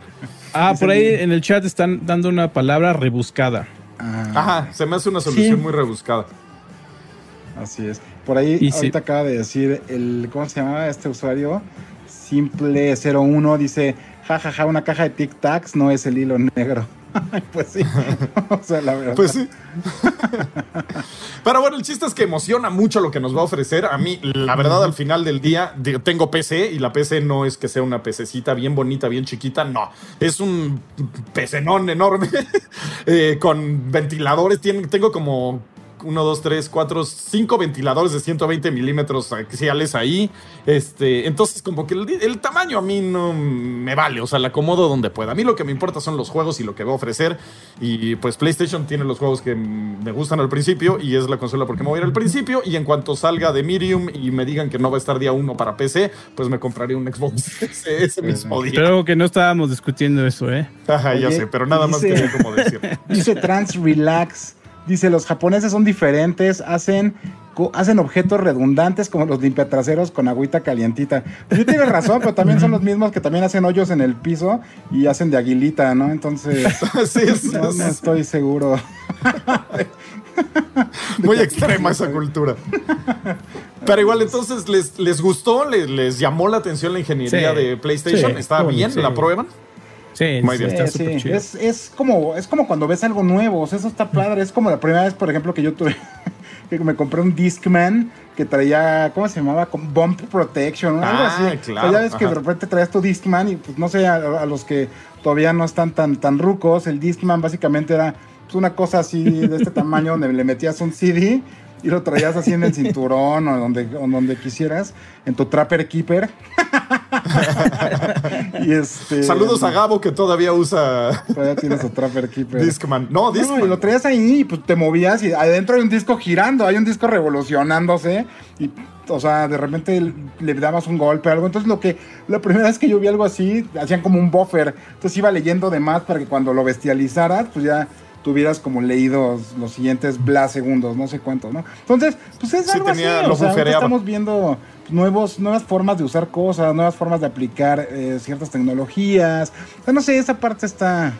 Speaker 5: Ah, por ahí en el chat están dando una palabra rebuscada.
Speaker 3: Ah,
Speaker 2: Ajá, se me hace una solución
Speaker 3: Sí.
Speaker 2: muy rebuscada.
Speaker 3: así es. Por ahí,
Speaker 5: Y sí.
Speaker 3: ahorita acaba de decir el, ¿cómo se llama este usuario? Simple01 dice, jajaja, una caja de Tic Tacs no es el hilo negro. Pues sí. o sea, la verdad.
Speaker 2: Pues sí. Pero bueno, el chiste es que emociona mucho lo que nos va a ofrecer. A mí, la verdad, al final del día, tengo PC y la PC no es que sea una PCcita bien bonita, bien chiquita, no. Es un pecenón enorme eh, con ventiladores. Tengo como uno, dos, tres, cuatro, cinco ventiladores de 120 milímetros axiales ahí. Este, entonces, como que el, el tamaño a mí no me vale, o sea, la acomodo donde pueda. A mí lo que me importa son los juegos y lo que va a ofrecer. Y pues PlayStation tiene los juegos que me gustan al principio y es la consola porque me voy a ir al principio. Y en cuanto salga de Medium y me digan que no va a estar día uno para PC, pues me compraré un Xbox ese, ese mismo día.
Speaker 5: Creo que no estábamos discutiendo eso, ¿eh?
Speaker 2: Ajá, ya sé, pero nada más quería como decir.
Speaker 3: Dice Trans Relax. Dice, los japoneses son diferentes, hacen, hacen objetos redundantes como los limpiatraseros con agüita calientita. Pues sí tienes razón, pero también son los mismos que también hacen hoyos en el piso y hacen de aguilita, ¿no? Entonces,
Speaker 2: sí, sí,
Speaker 3: no,
Speaker 2: sí.
Speaker 3: no estoy seguro.
Speaker 2: Muy extrema esa cultura. Pero igual, entonces, ¿les, les gustó? ¿Les, les llamó la atención la ingeniería
Speaker 5: Sí.
Speaker 2: de PlayStation?
Speaker 5: Sí,
Speaker 2: ¿Está bien? ¿La prueban?
Speaker 5: Sí,
Speaker 2: Muy
Speaker 5: sí,
Speaker 2: bien.
Speaker 5: está
Speaker 3: Sí,
Speaker 5: súper
Speaker 3: sí,
Speaker 5: chido.
Speaker 3: Es, es como, es como cuando ves algo nuevo, o sea, eso está padre. Es como la primera vez, por ejemplo, que yo tuve, que me compré un Discman que traía, ¿cómo se llamaba? Con Bump Protection, ¿no? algo
Speaker 2: Ah,
Speaker 3: así. O sea,
Speaker 2: claro,
Speaker 3: ya ves que de
Speaker 2: ajá.
Speaker 3: repente traías tu Discman y pues no sé, a, a los que todavía no están tan, tan rucos, el Discman básicamente era pues, una cosa así de este tamaño donde le metías un CD y lo traías así en el cinturón o donde, o donde quisieras, en tu Trapper Keeper. y este,
Speaker 2: Saludos a Gabo que todavía usa
Speaker 3: Todavía tienes tu Trapper Keeper.
Speaker 2: Discman. No,
Speaker 3: No,
Speaker 2: Discman.
Speaker 3: y lo traías ahí y pues te movías y adentro hay un disco girando, hay un disco revolucionándose y o sea, de repente le dabas un golpe o algo. Entonces lo que la primera vez que yo vi algo así, hacían como un buffer. Entonces iba leyendo de más para que cuando lo bestializaras, pues ya tuvieras como leídos los siguientes bla segundos, no sé cuántos, ¿no? Entonces, pues es
Speaker 2: Sí,
Speaker 3: algo
Speaker 2: tenía-
Speaker 3: así,
Speaker 2: lo
Speaker 3: o sea, estamos viendo nuevos, nuevas formas de usar cosas, nuevas formas de aplicar eh, ciertas tecnologías. O sea, no sé, esa parte está,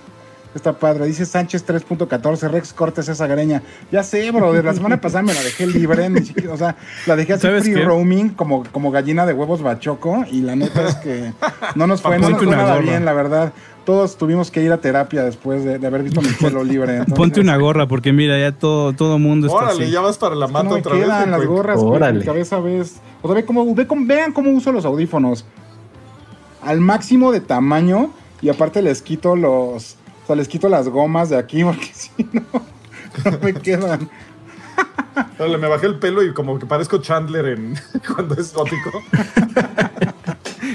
Speaker 3: está padre. Dice Sánchez 3.14, Rex Cortes esa greña. Ya sé, bro, de la semana pasada me la dejé libre, ni siquiera, o sea, la dejé así
Speaker 5: ¿Sabes
Speaker 3: free
Speaker 5: qué?
Speaker 3: roaming como, como gallina de huevos bachoco y la neta es que no nos fue, no nos fue nada bien, la verdad. Todos tuvimos que ir a terapia después de, de haber visto mi pelo libre. entonces-
Speaker 5: Ponte una gorra porque mira, ya todo todo mundo está
Speaker 2: Órale,
Speaker 5: así.
Speaker 2: ya vas para la mata
Speaker 3: no me
Speaker 2: otra vez.
Speaker 3: quedan las
Speaker 2: güey.
Speaker 3: gorras,
Speaker 4: Órale.
Speaker 3: mi cabeza ves. O sea, ve cómo, ve cómo- vean cómo uso los audífonos. Al máximo de tamaño y aparte les quito los, o sea, les quito las gomas de aquí porque si no, no me quedan.
Speaker 2: Órale, me bajé el pelo y como que parezco Chandler en cuando es gótico.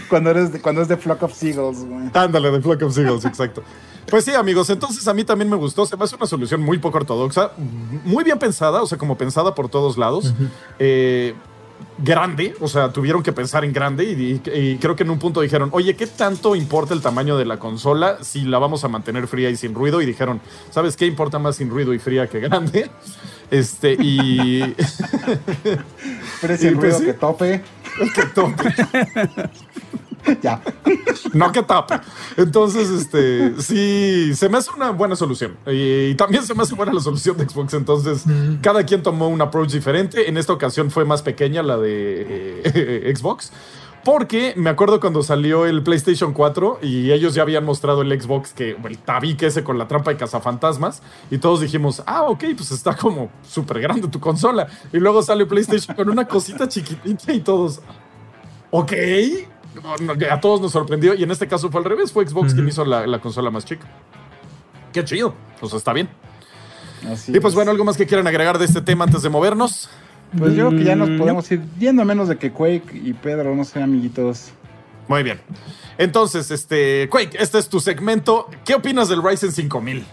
Speaker 3: Cuando eres de, cuando es de Flock of Seagulls, güey.
Speaker 2: Ándale, de Flock of Seagulls, exacto. Pues sí, amigos, entonces a mí también me gustó. Se me hace una solución muy poco ortodoxa, muy bien pensada, o sea, como pensada por todos lados. Eh, grande, o sea, tuvieron que pensar en grande y, y- y creo que en un punto dijeron, oye, ¿qué tanto importa el tamaño de la consola si la vamos a mantener fría y sin ruido? Y dijeron, ¿sabes qué importa más sin ruido y fría que grande? Este, y
Speaker 3: Pero es
Speaker 2: Y
Speaker 3: el
Speaker 2: pues
Speaker 3: ruido que tope.
Speaker 2: que tope.
Speaker 3: Ya.
Speaker 2: No que tape. Entonces, este, sí, se me hace una buena solución. Y, también se me hace buena la solución de Xbox. Entonces, cada quien tomó un approach diferente. En esta ocasión fue más pequeña la de eh, Xbox. Porque me acuerdo cuando salió el PlayStation 4 y ellos ya habían mostrado el Xbox, que el tabique ese con la trampa de cazafantasmas, y todos dijimos, ah, ok, pues está como súper grande tu consola. Y luego sale PlayStation con una cosita chiquitita y todos, ok, a todos nos sorprendió y en este caso fue al revés, fue Xbox quien hizo la, consola más chica. Qué chido, pues está bien. y pues bueno, algo más que quieran agregar de este tema antes de movernos.
Speaker 3: Pues yo creo que ya nos mm, podemos ir yendo a menos de que Quake y Pedro, no sé, amiguitos.
Speaker 2: Muy bien. Entonces, este, Quake, este es tu segmento. ¿Qué opinas del Ryzen 5000?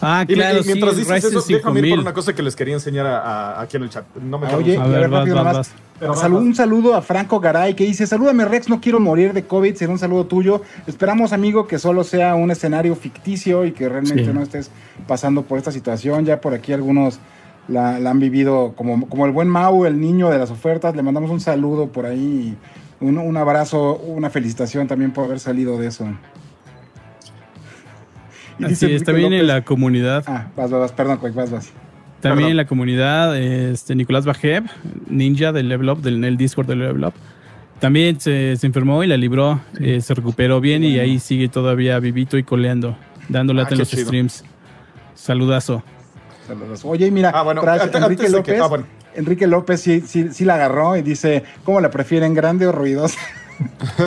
Speaker 5: Ah, claro,
Speaker 2: mientras dices eso, déjame ir por una cosa que les quería enseñar aquí en el chat. No me
Speaker 3: ah, Oye, a ver, rápido más. un saludo a Franco Garay que dice, salúdame Rex, no quiero morir de COVID, será un saludo tuyo. Esperamos, amigo, que solo sea un escenario ficticio y que realmente no estés pasando por esta situación. Ya por aquí algunos la, han vivido como, como el buen Mau, el niño de las ofertas. Le mandamos un saludo por ahí, un, un abrazo, una felicitación también por haber salido de eso.
Speaker 5: Así es, también en la comunidad.
Speaker 3: Ah, vas, vas, perdón, vas, vas.
Speaker 5: También en la comunidad, este Nicolás Bajev, ninja del Level Up, del, Discord del Level Up. También se, enfermó y la libró, eh, se recuperó bien y ahí sigue todavía vivito y coleando, dándole ah, en los streams. Saludazo.
Speaker 3: Oye, mira, ah, Enrique López, ah, Enrique López sí, sí, sí la agarró y dice, ¿cómo la prefieren, grande o ruidosa?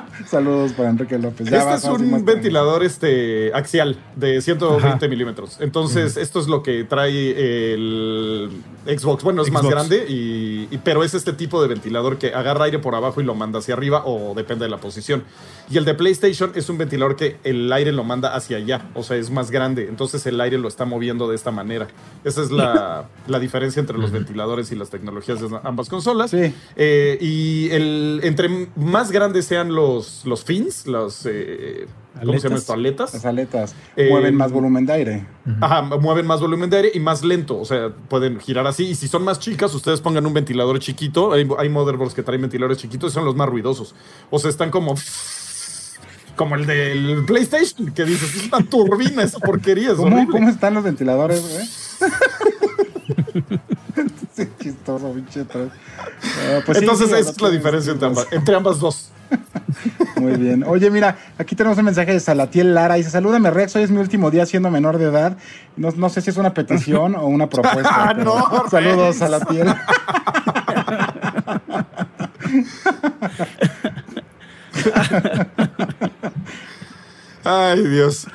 Speaker 3: Saludos para Enrique López.
Speaker 2: este es un ventilador este, axial de 120 milímetros. Entonces, esto es lo que trae el Xbox. Bueno, es más grande, y, pero es este tipo de ventilador que agarra aire por abajo y lo manda hacia arriba o depende de la posición. Y el de PlayStation es un ventilador que el aire lo manda hacia allá, o sea, es más grande. Entonces el aire lo está moviendo de esta manera. Esa es la, diferencia entre los ventiladores y las tecnologías de ambas consolas. Eh, y el, entre más grandes sean los, los fins, los... Eh, ¿Cómo se llama esto? Aletas.
Speaker 3: Las aletas eh, mueven más volumen de aire.
Speaker 2: Ajá, mueven más volumen de aire y más lento. O sea, pueden girar así. Y si son más chicas, ustedes pongan un ventilador chiquito. Hay, hay motherboards que traen ventiladores chiquitos y son los más ruidosos. O sea, están como. Como el del PlayStation, que dices, es una turbina esa porquería.
Speaker 3: ¿Cómo, ¿Cómo, están los ventiladores, güey? chistoso, pinche
Speaker 2: ah, pues Entonces, esa es la diferencia entre ambas, entre ambas dos.
Speaker 3: Muy bien. Oye, mira, aquí tenemos un mensaje de Salatiel Lara. Dice, salúdame Rex, hoy es mi último día siendo menor de edad. No, no sé si es una petición o una propuesta. no, saludos, Salatiel.
Speaker 2: Ay, Dios.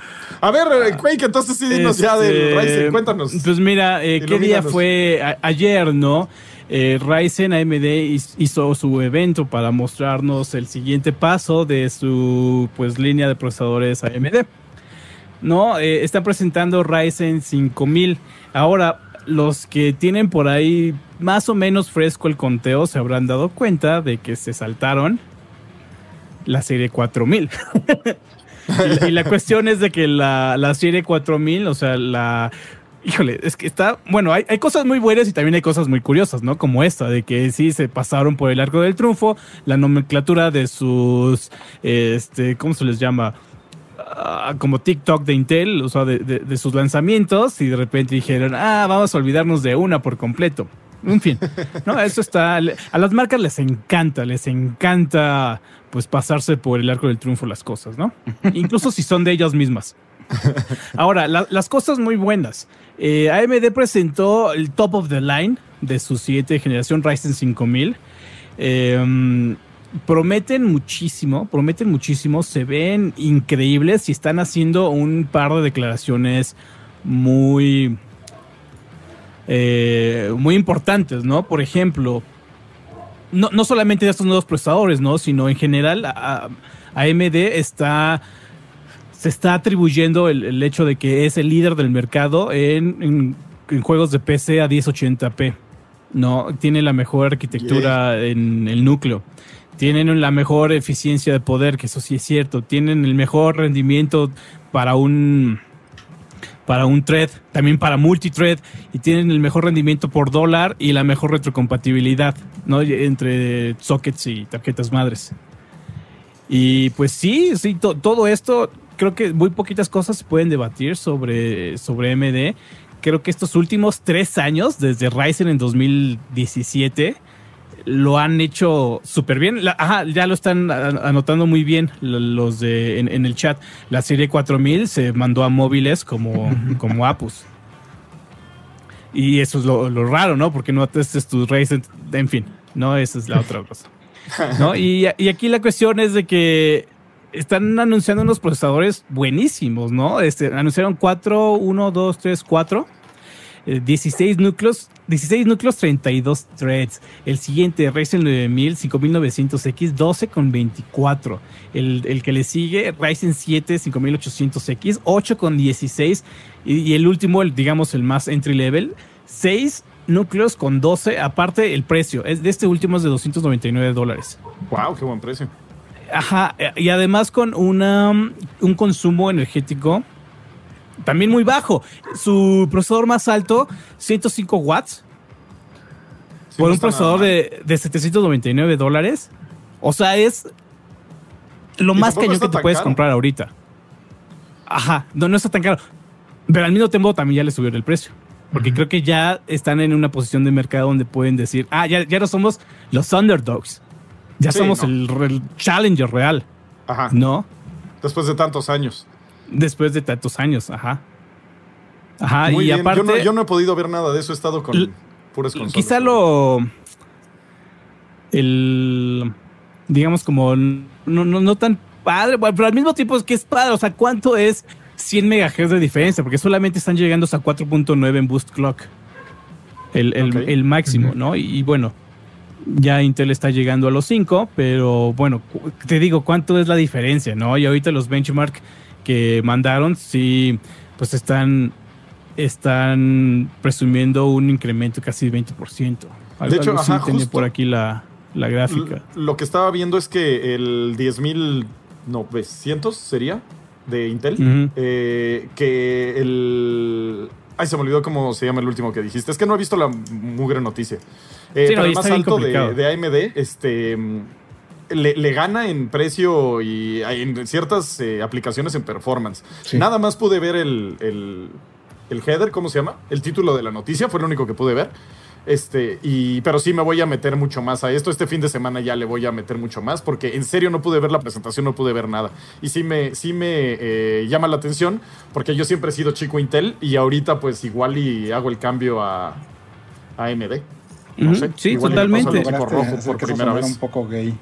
Speaker 2: A ver, Quake, entonces sí dinos ya del este, Ryzen, cuéntanos.
Speaker 5: Pues mira, eh, ¿qué día fue? ayer, ¿no? Eh, Ryzen AMD hizo su evento para mostrarnos el siguiente paso de su pues línea de procesadores AMD. No, eh, están presentando Ryzen 5000. Ahora, los que tienen por ahí más o menos fresco el conteo se habrán dado cuenta de que se saltaron la serie 4000. y, la, cuestión es de que la, la serie 4000, o sea, la híjole, es que está, bueno, hay, cosas muy buenas y también hay cosas muy curiosas, ¿no? Como esta, de que sí se pasaron por el arco del triunfo, la nomenclatura de sus, este, ¿cómo se les llama? Ah, como TikTok de Intel, o sea, de, sus lanzamientos, y de repente dijeron, ah, vamos a olvidarnos de una por completo. En fin, ¿no? Eso está, a las marcas les encanta, les encanta, pues, pasarse por el arco del triunfo las cosas, ¿no? Incluso si son de ellas mismas. Ahora, las cosas muy buenas. Eh, AMD presentó el top of the line de su siguiente generación Ryzen 5000. Em, prometen muchísimo, prometen muchísimo, se ven increíbles y están haciendo un par de declaraciones muy, eh, muy importantes, ¿no? Por ejemplo, no, no, solamente de estos nuevos procesadores, ¿no? Sino en general, AMD está se está atribuyendo el, hecho de que es el líder del mercado en, juegos de PC a 1080p. No, tiene la mejor arquitectura en el núcleo. Tienen la mejor eficiencia de poder, que eso sí es cierto. Tienen el mejor rendimiento para un para un thread, también para multithread y tienen el mejor rendimiento por dólar y la mejor retrocompatibilidad, ¿no? entre sockets y tarjetas madres. Y pues sí, sí, todo esto creo que muy poquitas cosas se pueden debatir sobre, sobre MD. Creo que estos últimos tres años, desde Ryzen en 2017, lo han hecho súper bien. ajá, ya lo están anotando muy bien los de en, el chat. La serie 4000 se mandó a móviles como, como Apus. Y eso es lo, raro, ¿no? Porque no testes tus Ryzen, en fin. No, esa es la otra cosa. ¿No? Y, y aquí la cuestión es de que están anunciando unos procesadores buenísimos, ¿no? Este, anunciaron 4, 1, 2, 3, 4. 16 núcleos, 16 núcleos, 32 threads. El siguiente, Ryzen 9000, 5900X, 12 con 24. El, el que le sigue, Ryzen 7, 5800X, 8 con 16. Y, y el último, el, digamos, el más entry level, 6 núcleos con 12. Aparte, el precio es de este último es de 299 dólares.
Speaker 2: Wow, qué buen precio.
Speaker 5: Ajá, y además con una, un consumo energético también muy bajo. Su procesador más alto, 105 watts.
Speaker 2: Sí,
Speaker 5: por
Speaker 2: no
Speaker 5: un procesador de, de 799 dólares. O sea, es lo
Speaker 2: Y
Speaker 5: más cañón que te puedes
Speaker 2: caro.
Speaker 5: comprar ahorita. Ajá, no, no está tan caro. Pero al mismo tiempo también ya le subieron el precio. Porque creo que ya están en una posición de mercado donde pueden decir, ah, ya, ya no somos los underdogs. Ya
Speaker 2: Sí,
Speaker 5: somos
Speaker 2: no.
Speaker 5: el, el challenger real.
Speaker 2: Ajá.
Speaker 5: ¿No?
Speaker 2: Después de tantos años.
Speaker 5: Después de tantos años, ajá. Ajá,
Speaker 2: Muy
Speaker 5: y
Speaker 2: bien.
Speaker 5: aparte.
Speaker 2: yo, no, yo no he podido ver nada de eso. He estado con
Speaker 5: L-
Speaker 2: puras consolas.
Speaker 5: Quizá lo. El. Digamos, como. No, no, no tan padre, bueno, pero al mismo tiempo es que es padre. O sea, ¿cuánto es 100 MHz de diferencia? Porque solamente están llegando hasta 4.9 en Boost Clock. El, el- el máximo, ¿no? Y, y bueno, ya Intel está llegando a los 5, pero bueno, te digo, ¿cuánto es la diferencia, no? Y ahorita los benchmark que mandaron, sí, pues están. Están presumiendo un incremento casi 20%. Algo-
Speaker 2: De hecho,
Speaker 5: algo
Speaker 2: ajá, justo.
Speaker 5: por aquí la, la gráfica.
Speaker 2: Lo que estaba viendo es que el 10.900 sería de Intel. Eh, que el. Ay, se me olvidó cómo se llama el último que dijiste. Es que no he visto la mugre noticia. Eh,
Speaker 5: Sí, no,
Speaker 2: pero el más alto de, AMD, este. mm, Le, le gana en precio y en ciertas eh, aplicaciones en performance.
Speaker 4: Sí.
Speaker 2: Nada más pude ver el, el, el header, ¿cómo se llama? El título de la noticia, fue lo único que pude ver. Este, y, pero sí me voy a meter mucho más a esto. Este fin de semana ya le voy a meter mucho más porque en serio no pude ver la presentación, no pude ver nada. Y sí me, sí me eh, llama la atención porque yo siempre he sido chico Intel y ahorita pues igual y hago el cambio a, a AMD. No
Speaker 5: Ujú,
Speaker 2: sé,
Speaker 5: sí,
Speaker 2: igual y me
Speaker 5: totalmente.
Speaker 2: rojo por primera vez.
Speaker 3: un poco gay.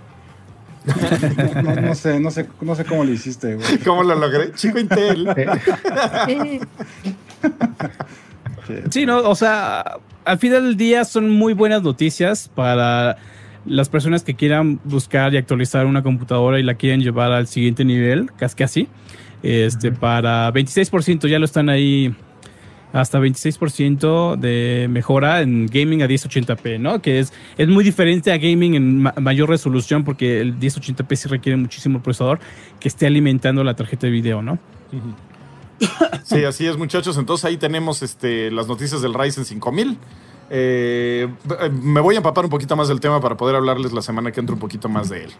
Speaker 3: No, no- no sé, no sé, no sé cómo lo hiciste, güey.
Speaker 2: ¿Cómo lo logré? Chico Intel.
Speaker 5: Sí, no, o sea, al final del día son muy buenas noticias para las personas que quieran buscar y actualizar una computadora y la quieren llevar al siguiente nivel, casi casi. Este, para 26% ya lo están ahí hasta 26% de mejora en gaming a 1080p, ¿no? Que es, es muy diferente a gaming en ma- mayor resolución porque el 1080p sí requiere muchísimo procesador que esté alimentando la tarjeta de video, ¿no?
Speaker 2: Sí, así es, muchachos. Entonces ahí tenemos este, las noticias del Ryzen 5000. Eh, b- me voy a empapar un poquito más del tema para poder hablarles la semana que entra un poquito más de él.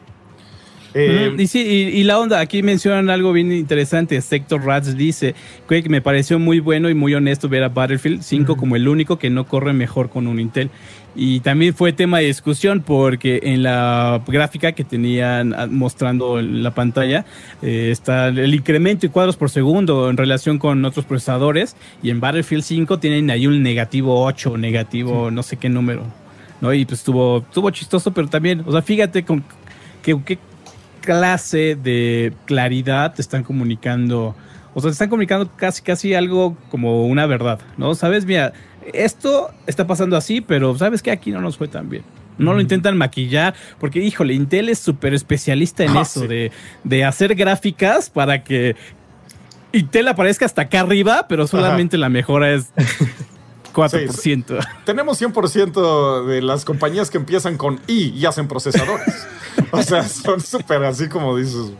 Speaker 2: Eh,
Speaker 5: y sí, y, y la onda, aquí mencionan algo bien interesante. Sector Rats dice que me pareció muy bueno y muy honesto ver a Battlefield 5 como el único que no corre mejor con un Intel. Y también fue tema de discusión porque en la gráfica que tenían ah, mostrando en la pantalla eh, está el incremento y cuadros por segundo en relación con otros procesadores. Y en Battlefield 5 tienen ahí un negativo 8, negativo no sé qué número. ¿no? Y pues estuvo, estuvo chistoso, pero también, o sea, fíjate con que, qué clase de claridad te están comunicando. O sea, te están comunicando casi, casi algo como una verdad, ¿no? Sabes, mira, esto está pasando así, pero sabes que aquí no nos fue tan bien. No lo intentan maquillar, porque híjole, Intel es súper especialista en
Speaker 2: Ah,
Speaker 5: eso,
Speaker 2: sí.
Speaker 5: de, de hacer gráficas para que Intel aparezca hasta acá arriba, pero solamente la mejora es 4%.
Speaker 2: tenemos 100% de las compañías que empiezan con I y hacen procesadores. o sea, son súper así como dices.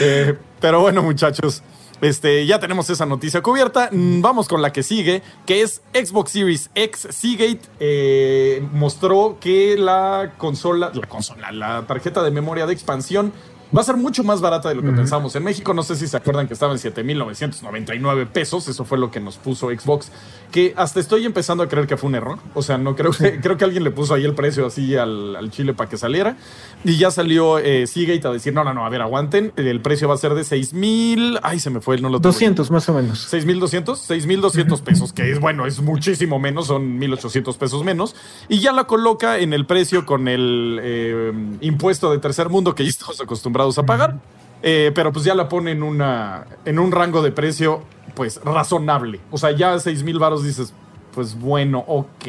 Speaker 2: Eh, pero bueno, muchachos. Este, ya tenemos esa noticia cubierta. Mm, Vamos con la que sigue, que es Xbox Series X. Seagate eh, mostró que la consola, la consola, la tarjeta de memoria de expansión va a ser mucho más barata de lo que pensamos. En México, no sé si se acuerdan que estaba en 7.999 pesos. Eso fue lo que nos puso Xbox. Que hasta estoy empezando a creer que fue un error. O sea, no creo que, creo que alguien le puso ahí el precio así al, chile para que saliera. Y ya salió eh, Seagate a decir: no, no, no, a ver, aguanten. El precio va a ser de 6.000. Ay, se me fue, no lo
Speaker 4: 200 más o menos.
Speaker 2: 6.200, 6.200 pesos, que es bueno, es muchísimo menos, son 1.800 pesos menos. Y ya la coloca en el precio con el eh, impuesto de tercer mundo que ya estamos acostumbrados a pagar. Eh, pero pues ya la pone en, una, en un rango de precio pues razonable. O sea, ya 6 mil varos dices, pues bueno, ok.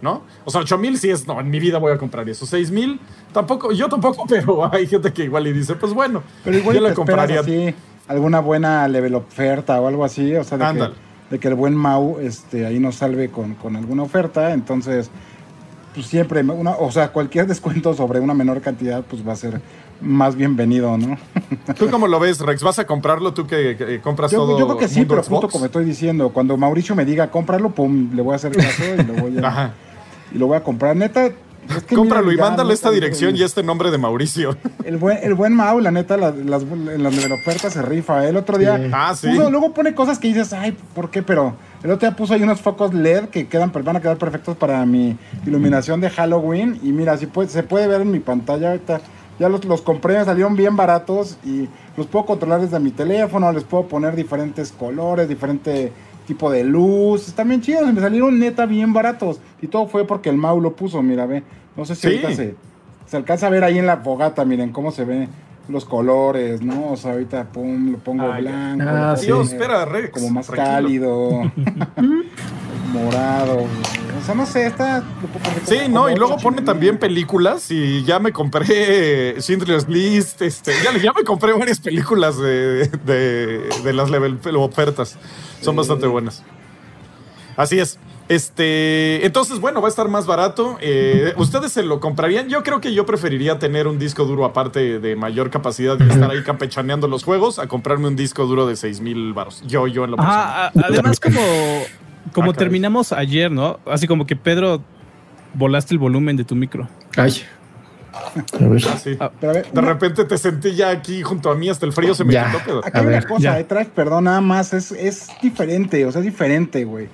Speaker 2: ¿No? O sea, 8 mil sí es, no, en mi vida voy a comprar eso. 6 mil, tampoco, yo tampoco, pero hay gente que igual y dice, pues bueno,
Speaker 3: pero igual yo la compraría. Así, alguna buena level oferta o algo así, o sea, de, que, de que, el buen Mau este, ahí nos salve con, con alguna oferta, entonces pues siempre, una, o sea, cualquier descuento sobre una menor cantidad, pues va a ser más bienvenido, ¿no?
Speaker 2: ¿Tú cómo lo ves, Rex? ¿Vas a comprarlo tú que, compras todo?
Speaker 3: Yo creo que sí, pero justo como estoy diciendo, cuando Mauricio me diga cómpralo, pum, le voy a hacer caso y lo voy a, y lo voy a comprar. Neta,
Speaker 2: Cómpralo y mándale esta dirección y este nombre de Mauricio.
Speaker 3: El buen, el buen Mau, la neta, las, las, en las ofertas se rifa. El otro día.
Speaker 2: Ah, sí.
Speaker 3: luego pone cosas que dices, ay, ¿por qué? Pero el otro día puso ahí unos focos LED que quedan, van a quedar perfectos para mi iluminación de Halloween. Y mira, si puede, se puede ver en mi pantalla ahorita. Ya los, los compré, salieron bien baratos y los puedo controlar desde mi teléfono. Les puedo poner diferentes colores, diferente tipo de luz. Están bien chidos, me salieron neta bien baratos. Y todo fue porque el Mau lo puso, mira, ve. No sé si ahorita se, se, alcanza a ver ahí en la fogata, miren cómo se ven los colores, ¿no? O sea, ahorita pum, lo pongo ah, blanco.
Speaker 2: Ah, espera, Rex.
Speaker 3: Como más cálido. morado. O sea, no sé, está.
Speaker 2: Sí, no, y luego pone también películas y ya me compré Schindler's List, este, ya, ya me compré varias películas de, de, de las level ofertas. Son bastante buenas. Así es. Este, entonces, bueno, va a estar más barato. Eh, ¿Ustedes se lo comprarían? Yo creo que yo preferiría tener un disco duro aparte de mayor capacidad y estar ahí campechaneando los juegos a comprarme un disco duro de 6 mil baros. Yo, yo en lo
Speaker 5: ah, Además, como, como ah, terminamos ayer, ¿no? Así como que Pedro, volaste el volumen de tu micro.
Speaker 4: Ay.
Speaker 2: A ver. Ah, de repente te sentí ya aquí junto a mí, hasta el frío se me quitó.
Speaker 3: Hay una cosa detrás, perdón, nada más, es, es diferente, o sea, es diferente, güey.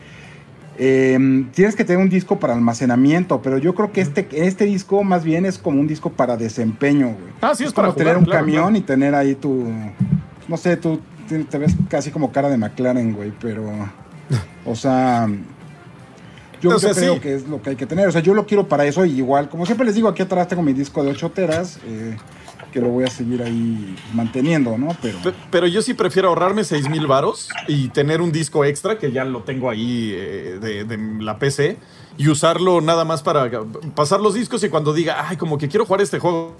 Speaker 3: Em, tienes que tener un disco para almacenamiento, pero yo creo que este, este disco más bien es como un disco para desempeño, güey.
Speaker 2: Ah, sí,
Speaker 3: es,
Speaker 2: para
Speaker 3: como tener un camión y tener ahí tu. No sé, tú te ves casi como cara de McLaren, güey, pero. O sea. Yo, creo que es lo que hay que tener. O sea, yo lo quiero para eso. Y igual, como siempre les digo, aquí atrás tengo mi disco de 8 teras. Eh, que lo voy a seguir ahí manteniendo, ¿no? Pero,
Speaker 2: pero yo sí prefiero ahorrarme 6 mil varos y tener un disco extra, que ya lo tengo ahí eh, de, la PC, y usarlo nada más para pasar los discos y cuando diga, ay, como que quiero jugar este juego,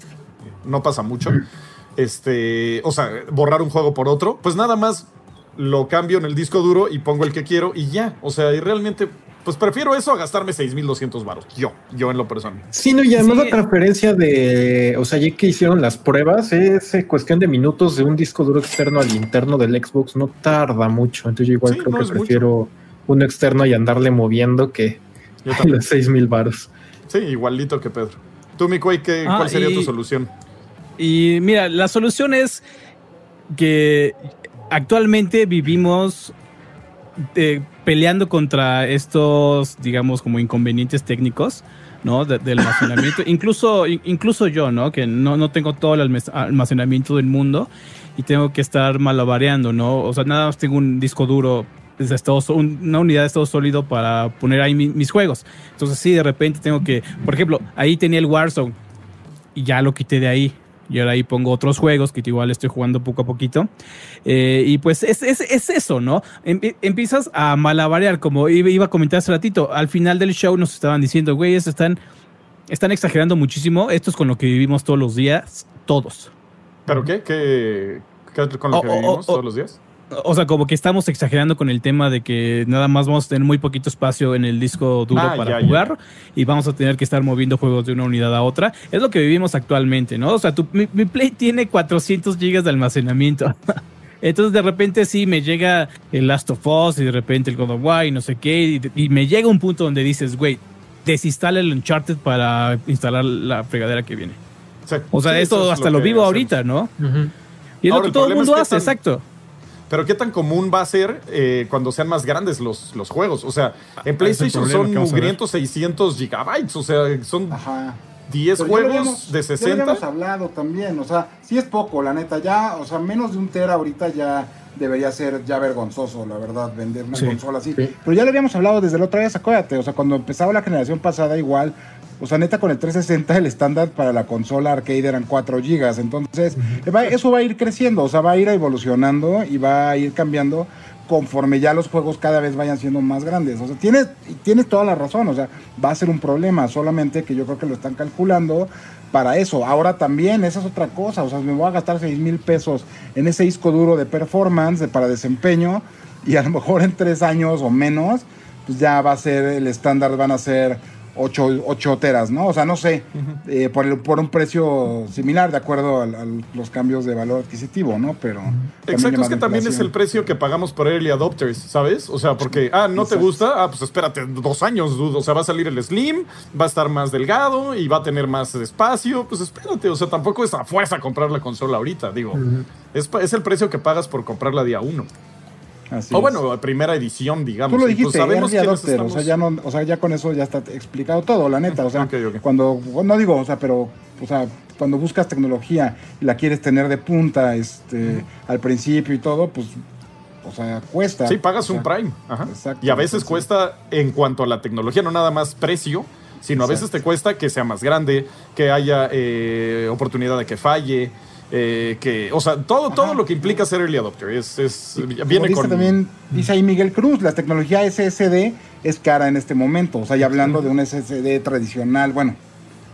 Speaker 2: no pasa mucho. Este, o sea, borrar un juego por otro, pues nada más lo cambio en el disco duro y pongo el que quiero y ya. O sea, y realmente pues prefiero eso a gastarme 6.200 baros. Yo, yo en lo personal.
Speaker 4: Sí, no, y además la transferencia de, o sea, ya que hicieron las pruebas, es eh, cuestión de minutos de un disco duro externo al interno del Xbox, no tarda mucho. Entonces yo igual creo que prefiero uno externo y andarle moviendo que los 6.000 baros.
Speaker 2: Sí, igualito que Pedro. Tú, mi ¿cuál ah, sería tu solución?
Speaker 5: Y mira, la solución es que actualmente vivimos de peleando contra estos, digamos, como inconvenientes técnicos, ¿no? del almacenamiento. incluso, incluso yo, ¿no? Que no, no tengo todo el almacenamiento del mundo y tengo que estar malabareando, ¿no? O sea, nada más tengo un disco duro de estado, una unidad de estado sólido para poner ahí mis juegos. Entonces, sí, de repente tengo que, por ejemplo, ahí tenía el Warzone y ya lo quité de ahí y ahora ahí pongo otros juegos que igual estoy jugando poco a poquito. Eh, y pues es, es, eso, ¿no? empiezas a malabarear, como iba a comentar hace ratito. Al final del show nos estaban diciendo, güeyes, están, están exagerando muchísimo. Esto es con lo que vivimos todos los días, todos.
Speaker 2: ¿Pero qué? ¿Qué, qué con lo que vivimos todos los días?
Speaker 5: O sea, como que estamos exagerando con el tema de que nada más vamos a tener muy poquito espacio en el disco duro ah, para jugar y vamos a tener que estar moviendo juegos de una unidad a otra. Es lo que vivimos actualmente, ¿no? O sea, mi, Play tiene 400 gigas de almacenamiento. Entonces de repente sí me llega el Last of Us y de repente el God of War y no sé qué y, me llega un punto donde dices, güey, desinstala el Uncharted para instalar la fregadera que viene. O sea,
Speaker 2: Sí,
Speaker 5: esto
Speaker 2: eso es
Speaker 5: hasta
Speaker 2: lo
Speaker 5: vivo
Speaker 2: hacemos.
Speaker 5: ahorita, ¿no? Y es
Speaker 2: Ahora,
Speaker 5: lo que todo el mundo
Speaker 2: es que
Speaker 5: hace, exacto.
Speaker 2: Pero qué tan común va a ser eh, cuando sean más grandes los, los juegos. O sea, en PlayStation
Speaker 5: problema
Speaker 2: son mugrientos 600 gigabytes. O sea, son
Speaker 3: Ajá.
Speaker 2: 10
Speaker 3: Pero ya lo
Speaker 2: juegos
Speaker 3: habíamos-
Speaker 2: de
Speaker 3: Ya lo
Speaker 2: 60.
Speaker 3: habíamos hablado también, o sea, sí es poco, la neta, ya, o sea, menos de un tera ahorita ya debería ser ya vergonzoso, la verdad, vender una
Speaker 4: Sí,
Speaker 3: consola así.
Speaker 4: sí.
Speaker 3: Pero ya lo habíamos hablado desde la otra vez, acuérdate, o sea, cuando empezaba la generación pasada igual, o sea, neta con el 360 el estándar para la consola arcade eran 4 gigas, entonces va- eso va a ir creciendo, o sea, va a ir evolucionando y va a ir cambiando conforme ya los juegos cada vez vayan siendo más grandes. O sea, tienes, tienes toda la razón, o sea, va a ser un problema, solamente que yo creo que lo están calculando para eso. Ahora también, esa es otra cosa, o sea, me voy a gastar 6 mil pesos en ese disco duro de performance, para desempeño, y a lo mejor en tres años o menos, pues ya va a ser, el estándar van a ser 8, teras, ¿no? O sea, no sé, eh, por, el- por un precio similar, de acuerdo a, los cambios de valor adquisitivo, ¿no? Pero...
Speaker 2: Exacto, es que también es el precio que pagamos por early adopters, ¿sabes? O sea, porque, ah, ¿no te gusta? Ah, pues espérate dos años, dude. O sea, va a salir el Slim, va a estar más delgado y va a tener más espacio. Pues espérate, o sea, tampoco es a fuerza comprar la consola ahorita, digo. es, pa- es el precio que pagas por comprarla día uno.
Speaker 3: Así
Speaker 2: o
Speaker 3: es.
Speaker 2: bueno, primera edición, digamos.
Speaker 3: Tú lo
Speaker 2: pues,
Speaker 3: dijiste, early adopter, o sea, ya no, o sea, ya con eso ya está explicado todo, la neta, o sea,
Speaker 2: Ok, ok.
Speaker 3: cuando no digo, o sea, pero o sea, cuando buscas tecnología y la quieres tener de punta este al principio y todo, pues o sea, cuesta.
Speaker 2: Sí, pagas
Speaker 3: O
Speaker 2: un Prime. Ajá.
Speaker 3: exacto,
Speaker 2: y a veces cuesta en cuanto a la tecnología, no nada más precio, sino a veces te cuesta que sea más grande, que haya eh, oportunidad de que falle. Eh, que, o sea, todo, todo lo que implica ser early adopter es, es
Speaker 3: Como
Speaker 2: viene
Speaker 3: dice
Speaker 2: con
Speaker 3: también, dice ahí Miguel Cruz, la tecnología SSD es cara en este momento, o sea, y hablando de un SSD tradicional, bueno,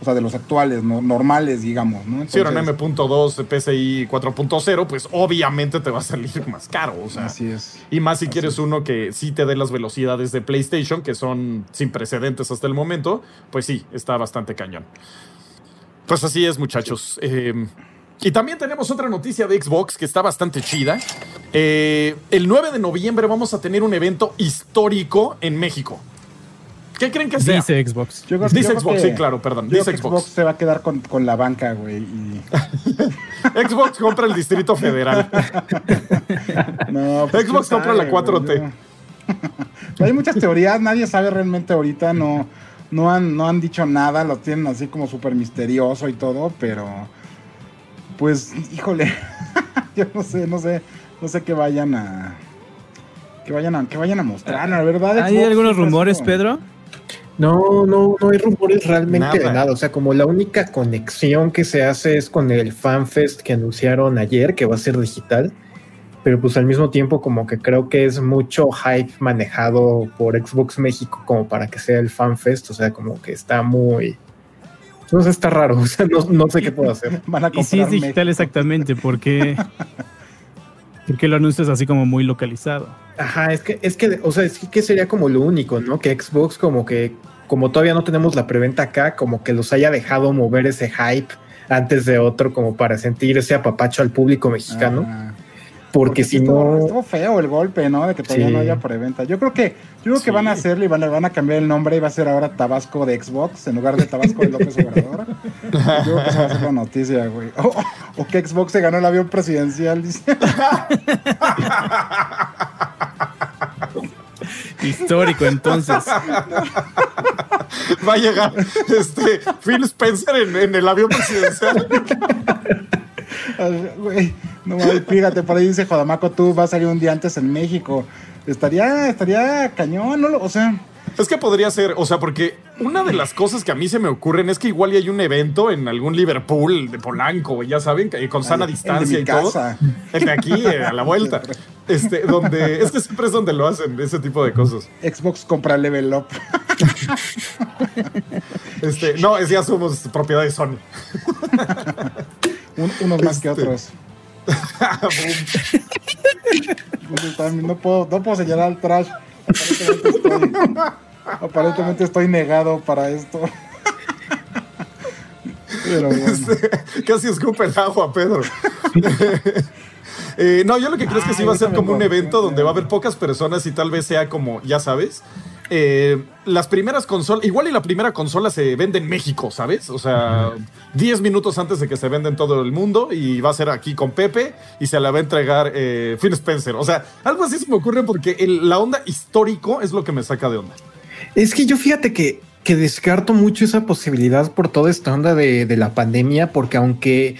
Speaker 3: o sea, de los actuales, no, normales, digamos, ¿no?
Speaker 2: si era un
Speaker 3: Entonces,
Speaker 2: M.2 PCI 4.0, pues obviamente te va a salir más caro, o sea.
Speaker 3: Así es.
Speaker 2: Y más si quieres uno que sí te dé las velocidades de PlayStation, que son sin precedentes hasta el momento, pues sí, está bastante cañón. Pues así es, muchachos. Eh, y también tenemos otra noticia de Xbox que está bastante chida. Eh, el 9 de noviembre vamos a tener un evento histórico en México. ¿Qué creen que sea?
Speaker 5: Dice Xbox.
Speaker 3: Yo creo-
Speaker 2: Dice
Speaker 3: yo
Speaker 2: Xbox,
Speaker 3: que-
Speaker 2: sí, claro, perdón. Dice
Speaker 3: que
Speaker 2: Xbox.
Speaker 3: se va a quedar con, con la banca, güey. Y...
Speaker 2: Xbox compra el Distrito Federal.
Speaker 3: No, pues,
Speaker 2: Xbox compra la
Speaker 3: sabe,
Speaker 2: 4T.
Speaker 3: güey, yo- Hay muchas teorías, nadie sabe realmente ahorita, no, no, han, no han dicho nada, lo tienen así como súper misterioso y todo, pero pues, híjole, yo no sé, no sé, no sé qué vayan a... Que vayan a, que vayan a mostrar, la verdad.
Speaker 5: ¿Hay
Speaker 3: Xbox
Speaker 5: algunos rumores, Pedro?
Speaker 4: No, no, no hay rumores realmente de
Speaker 2: Nada.
Speaker 4: nada. O sea, como la única conexión que se hace es con el FanFest que anunciaron ayer, que va a ser digital. Pero pues al mismo tiempo como que creo que es mucho hype manejado por Xbox México como para que sea el FanFest. O sea, como que está muy... No sé, está raro. O sea, no, no sé qué puedo hacer.
Speaker 3: Van a
Speaker 5: Y sí es digital
Speaker 3: México.
Speaker 5: exactamente, porque porque lo anuncias así como muy localizado.
Speaker 4: Ajá, es que, es que, o sea, es que sería como lo único, ¿no? Que Xbox como que, como todavía no tenemos la preventa acá, como que los haya dejado mover ese hype antes de otro, como para sentir ese apapacho al público mexicano.
Speaker 3: Ah.
Speaker 4: Porque,
Speaker 3: sí
Speaker 4: si
Speaker 3: estuvo-
Speaker 4: no,
Speaker 3: Estuvo feo el golpe, ¿no? De que todavía
Speaker 4: Sí.
Speaker 3: no haya preventa. Yo creo que, yo creo que van a hacerle y van a, van a cambiar el nombre y va a ser ahora Tabasco de Xbox en lugar de Tabasco de López Obrador. Yo creo que esa va a ser la noticia, güey. O, que Xbox se ganó el avión presidencial, dice.
Speaker 5: Histórico, entonces.
Speaker 2: Va a llegar este, Phil Spencer en, en el avión presidencial.
Speaker 3: Güey, no fíjate, por ahí dice Jodamaco, tú vas a salir un día antes en México. Estaría, estaría cañón, ¿no? O sea,
Speaker 2: Es que podría ser, o sea, porque una de las cosas que a mí se me ocurren es que igual hay un evento en algún Liverpool de Polanco, ya saben, que- con sana distancia y todo. El de aquí, eh, a la vuelta. Este, donde, es que siempre es donde lo hacen, ese tipo de cosas.
Speaker 3: Xbox compra Level Up.
Speaker 2: Este, no, es ya somos propiedad de Sony.
Speaker 3: Un- unos más que
Speaker 2: Este.
Speaker 3: otros. No puedo, no puedo señalar al trash. Aparentemente estoy, aparentemente estoy negado para esto. Pero bueno.
Speaker 2: Este, casi escupe el agua, Pedro. Eh, no, yo lo que creo es que sí va a ser como un evento donde va a haber pocas personas y tal vez sea como, ya sabes, eh, las primeras consolas, igual y la primera consola se vende en México, ¿sabes? O sea, 10 minutos antes de que se venda en todo el mundo y va a ser aquí con Pepe y se la va a entregar eh, Phil Spencer. O sea, algo así se me ocurre porque la onda histórico es lo que me saca de onda.
Speaker 4: Es que yo fíjate que, que descarto mucho esa posibilidad por toda esta onda de, de la pandemia, porque aunque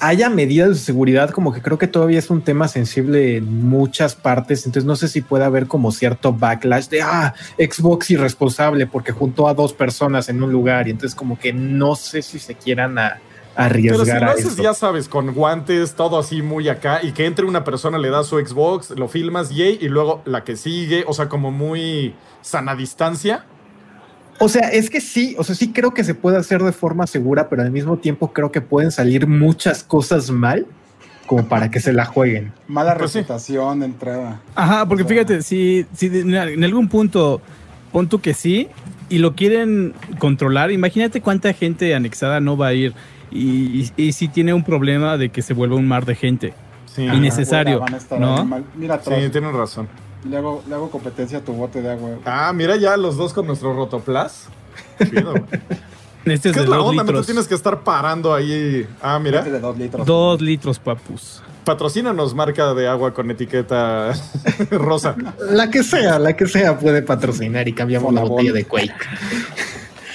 Speaker 4: haya medidas de seguridad, como que creo que todavía es un tema sensible en muchas partes, entonces no sé si puede haber como cierto backlash de, ah, Xbox irresponsable porque juntó a dos personas en un lugar y entonces como que no sé si se quieran a, arriesgar.
Speaker 2: Pero si lo haces, ya sabes, con guantes, todo así muy acá, y que entre una persona, le da su Xbox, lo filmas, yay, y luego la que sigue, o sea, como muy sana distancia
Speaker 4: o sea, es que sí, o sea, sí creo que se puede hacer de forma segura, pero al mismo tiempo creo que pueden salir muchas cosas mal como para que se la jueguen.
Speaker 3: Mala pues reputación de entrada.
Speaker 5: Ajá, porque fíjate, si, si en algún punto pon tú que sí y lo quieren controlar, imagínate cuánta gente anexada no va a ir y, si tiene un problema de que se vuelva un mar de gente. Sí, innecesario. ¿no?
Speaker 2: Mira, sí, tienen razón.
Speaker 3: Le hago, le hago competencia a tu bote de agua.
Speaker 2: Ah, mira ya los dos con nuestro rotoplas. Chido, Este es ¿Qué es la onda? No tienes que estar parando ahí. Ah, mira. Este
Speaker 5: de dos litros. Dos litros, papus.
Speaker 2: Patrocínanos marca de agua con etiqueta rosa.
Speaker 4: La que sea, la que sea puede patrocinar y cambiamos la botella de Quake.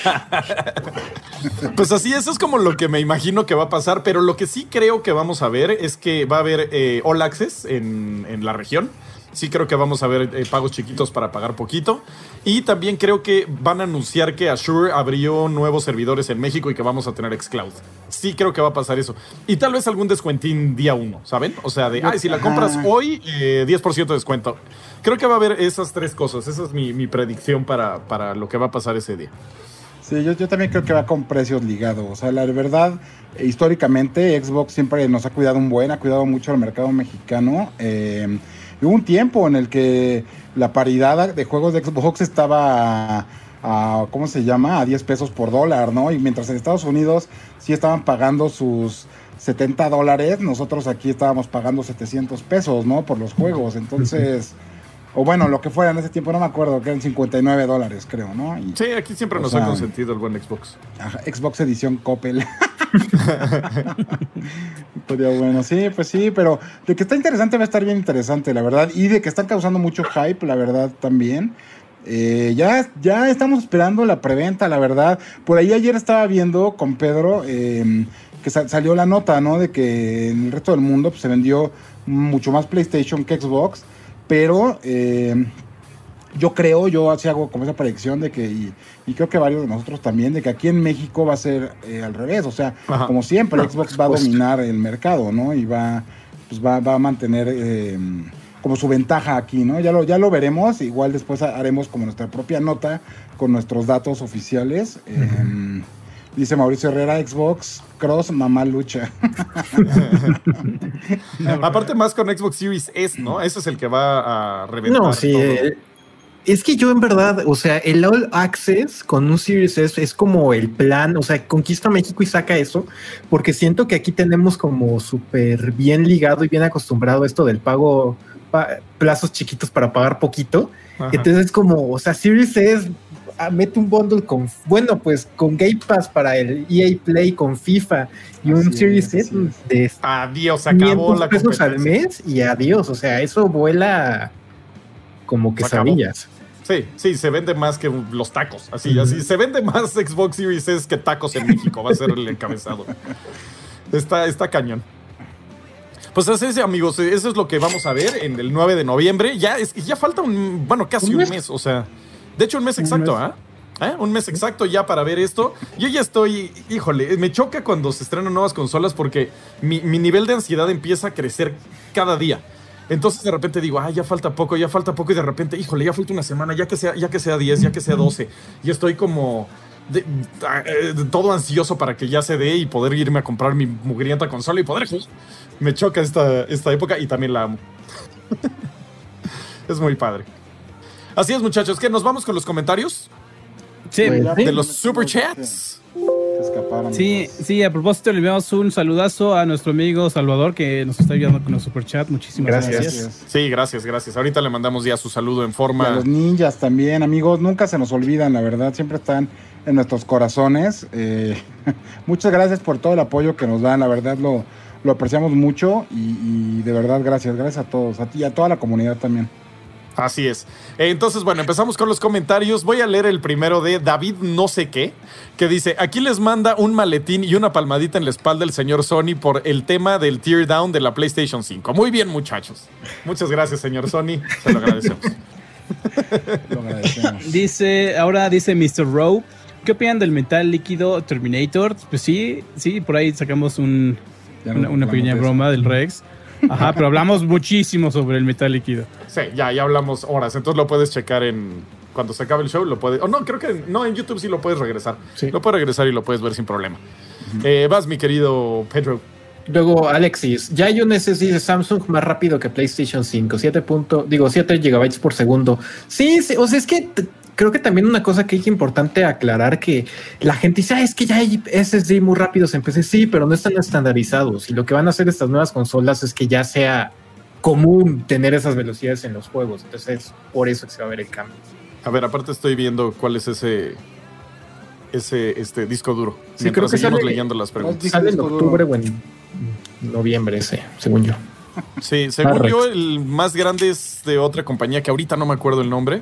Speaker 2: pues así, eso es como lo que me imagino que va a pasar, pero lo que sí creo que vamos a ver es que va a haber eh, All Access en, en la región. Sí creo que vamos a ver eh, pagos chiquitos para pagar poquito. Y también creo que van a anunciar que Azure abrió nuevos servidores en México y que vamos a tener Xcloud. Sí creo que va a pasar eso. Y tal vez algún descuentín día uno, ¿saben? O sea, de, ay, si la compras hoy, 10% eh, de descuento. Creo que va a haber esas tres cosas. Esa es mi, predicción para, para lo que va a pasar ese día.
Speaker 3: Sí, yo, yo, también creo que va con precios ligados. O sea, la verdad, históricamente Xbox siempre nos ha cuidado un buen, ha cuidado mucho al mercado mexicano. Eh, hubo un tiempo en el que la paridad de juegos de Xbox estaba a, ¿cómo se llama? A 10 pesos por dólar, ¿no? Y mientras en Estados Unidos sí estaban pagando sus 70 dólares, nosotros aquí estábamos pagando 700 pesos, ¿no? Por los juegos. Entonces, o bueno, lo que fuera en ese tiempo, no me acuerdo, que eran 59 dólares, creo, ¿no?
Speaker 2: sí, aquí siempre nos ha consentido el buen Xbox.
Speaker 3: Xbox Edición Coppel. Estaría bueno, sí, pues sí, pero de que está interesante va a estar bien interesante, la verdad. Y de que están causando mucho hype, la verdad, también. Eh, ya, ya estamos esperando la preventa, la verdad. Por ahí ayer estaba viendo con Pedro em, que salió la nota, ¿no? De que en el resto del mundo pues, se vendió mucho más PlayStation que Xbox, pero em, yo creo, yo así hago como esa predicción de que, y, creo que varios de nosotros también, de que aquí en México va a ser eh, al revés, o sea, como siempre, Xbox va a dominar el mercado, ¿no? Y va, pues va, va a mantener em, como su ventaja aquí, ¿no? Ya lo, ya lo veremos, igual después haremos como nuestra propia nota con nuestros datos oficiales. Em, dice Mauricio Herrera, Xbox, Cross, mamá lucha.
Speaker 2: Aparte más con Xbox Series S, ¿no? Ese es el que va a reventar.
Speaker 4: No, sí, todo. Es que yo en verdad, o sea, el All Access con un Series S es como el plan, o sea, conquista México y saca eso, porque siento que aquí tenemos como súper bien ligado y bien acostumbrado esto del pago, plazos chiquitos para pagar poquito. Entonces es como, o sea, Series S ah, mete un bundle con, bueno, pues con Game Pass para el EA Play con FIFA y un Series S de
Speaker 2: adiós, acabó la
Speaker 4: pesos al mes y adiós, o sea, eso vuela como quesadillas.
Speaker 2: Sí, sí, se vende más que los tacos. Así, así. Se vende más Xbox Series S que tacos en México. Va a ser el encabezado. Está, está cañón. Pues así, amigos, eso es lo que vamos a ver en el 9 de noviembre. Ya, es, ya falta un, bueno, casi un mes, o sea, de hecho un mes exacto, ¿ah? ¿eh? Un mes exacto ya para ver esto. Yo ya estoy, híjole, me choca cuando se estrenan nuevas consolas porque mi, mi nivel de ansiedad empieza a crecer cada día. Entonces de repente digo, ah, ya falta poco, ya falta poco, y de repente, híjole, ya falta una semana, ya que sea, ya que sea 10, ya que sea 12. Y estoy como ah, eh, todo ansioso para que ya se dé y poder irme a comprar mi mugrienta consola y poder Me choca esta, esta época y también la amo. es muy padre. Así es, muchachos, que nos vamos con los comentarios.
Speaker 5: Sí,
Speaker 2: de los super chats.
Speaker 3: Escaparon.
Speaker 5: Sí, sí, a propósito le enviamos un saludazo a nuestro amigo Salvador que nos está ayudando con el superchat. Muchísimas gracias.
Speaker 4: Gracias.
Speaker 2: Sí, gracias, gracias. Ahorita le mandamos ya su saludo en
Speaker 3: Y a
Speaker 2: forma.
Speaker 3: los ninjas también, amigos, nunca se nos olvidan, la verdad, siempre están en nuestros corazones. Eh, muchas gracias por todo el apoyo que nos dan, la verdad lo, lo apreciamos mucho y, y de verdad gracias, gracias a todos, a ti y a toda la comunidad también.
Speaker 2: Así es. Entonces, bueno, empezamos con los comentarios. Voy a leer el primero de David no sé qué, que dice, aquí les manda un maletín y una palmadita en la espalda el señor Sony por el tema del tear down de la PlayStation 5. Muy bien, muchachos. Muchas gracias, señor Sony. Se lo agradecemos.
Speaker 3: Lo agradecemos.
Speaker 5: Dice, ahora dice Mr. Rowe, ¿qué opinan del metal líquido Terminator? Pues sí, sí, por ahí sacamos un, una,
Speaker 3: no-
Speaker 5: una
Speaker 3: ya
Speaker 5: pequeña broma del Rex. Ajá, pero hablamos muchísimo sobre el metal líquido.
Speaker 2: Sí, ya, ya hablamos horas. Entonces lo puedes checar en... Cuando se acabe el show, lo puedes... O no, creo que... No, en YouTube sí lo puedes regresar.
Speaker 4: Sí.
Speaker 2: Lo puedes regresar y lo puedes ver sin problema. Eh, vas, mi querido Pedro.
Speaker 4: Luego, Alexis, ya hay un SSD de Samsung más rápido que PlayStation 5, 7 punto, digo, 7 gigabytes por segundo. Sí, sí, o sea, es que creo que también una cosa que es importante aclarar que la gente dice, "Ah, es que ya hay SSD muy rápidos en PC, sí, pero no están estandarizados y lo que van a hacer estas nuevas consolas es que ya sea común tener esas velocidades en los juegos, entonces por eso que se va a ver el cambio.
Speaker 2: A ver, aparte estoy viendo cuál es ese... Ese este, disco duro.
Speaker 4: Sí,
Speaker 2: mientras
Speaker 4: creo que
Speaker 2: seguimos
Speaker 4: sale-
Speaker 2: leyendo las preguntas.
Speaker 4: Sale en
Speaker 3: disco duro.
Speaker 4: octubre o en noviembre ese, según yo.
Speaker 2: Sí, según yo, el más grande es de otra compañía que ahorita no me acuerdo el nombre.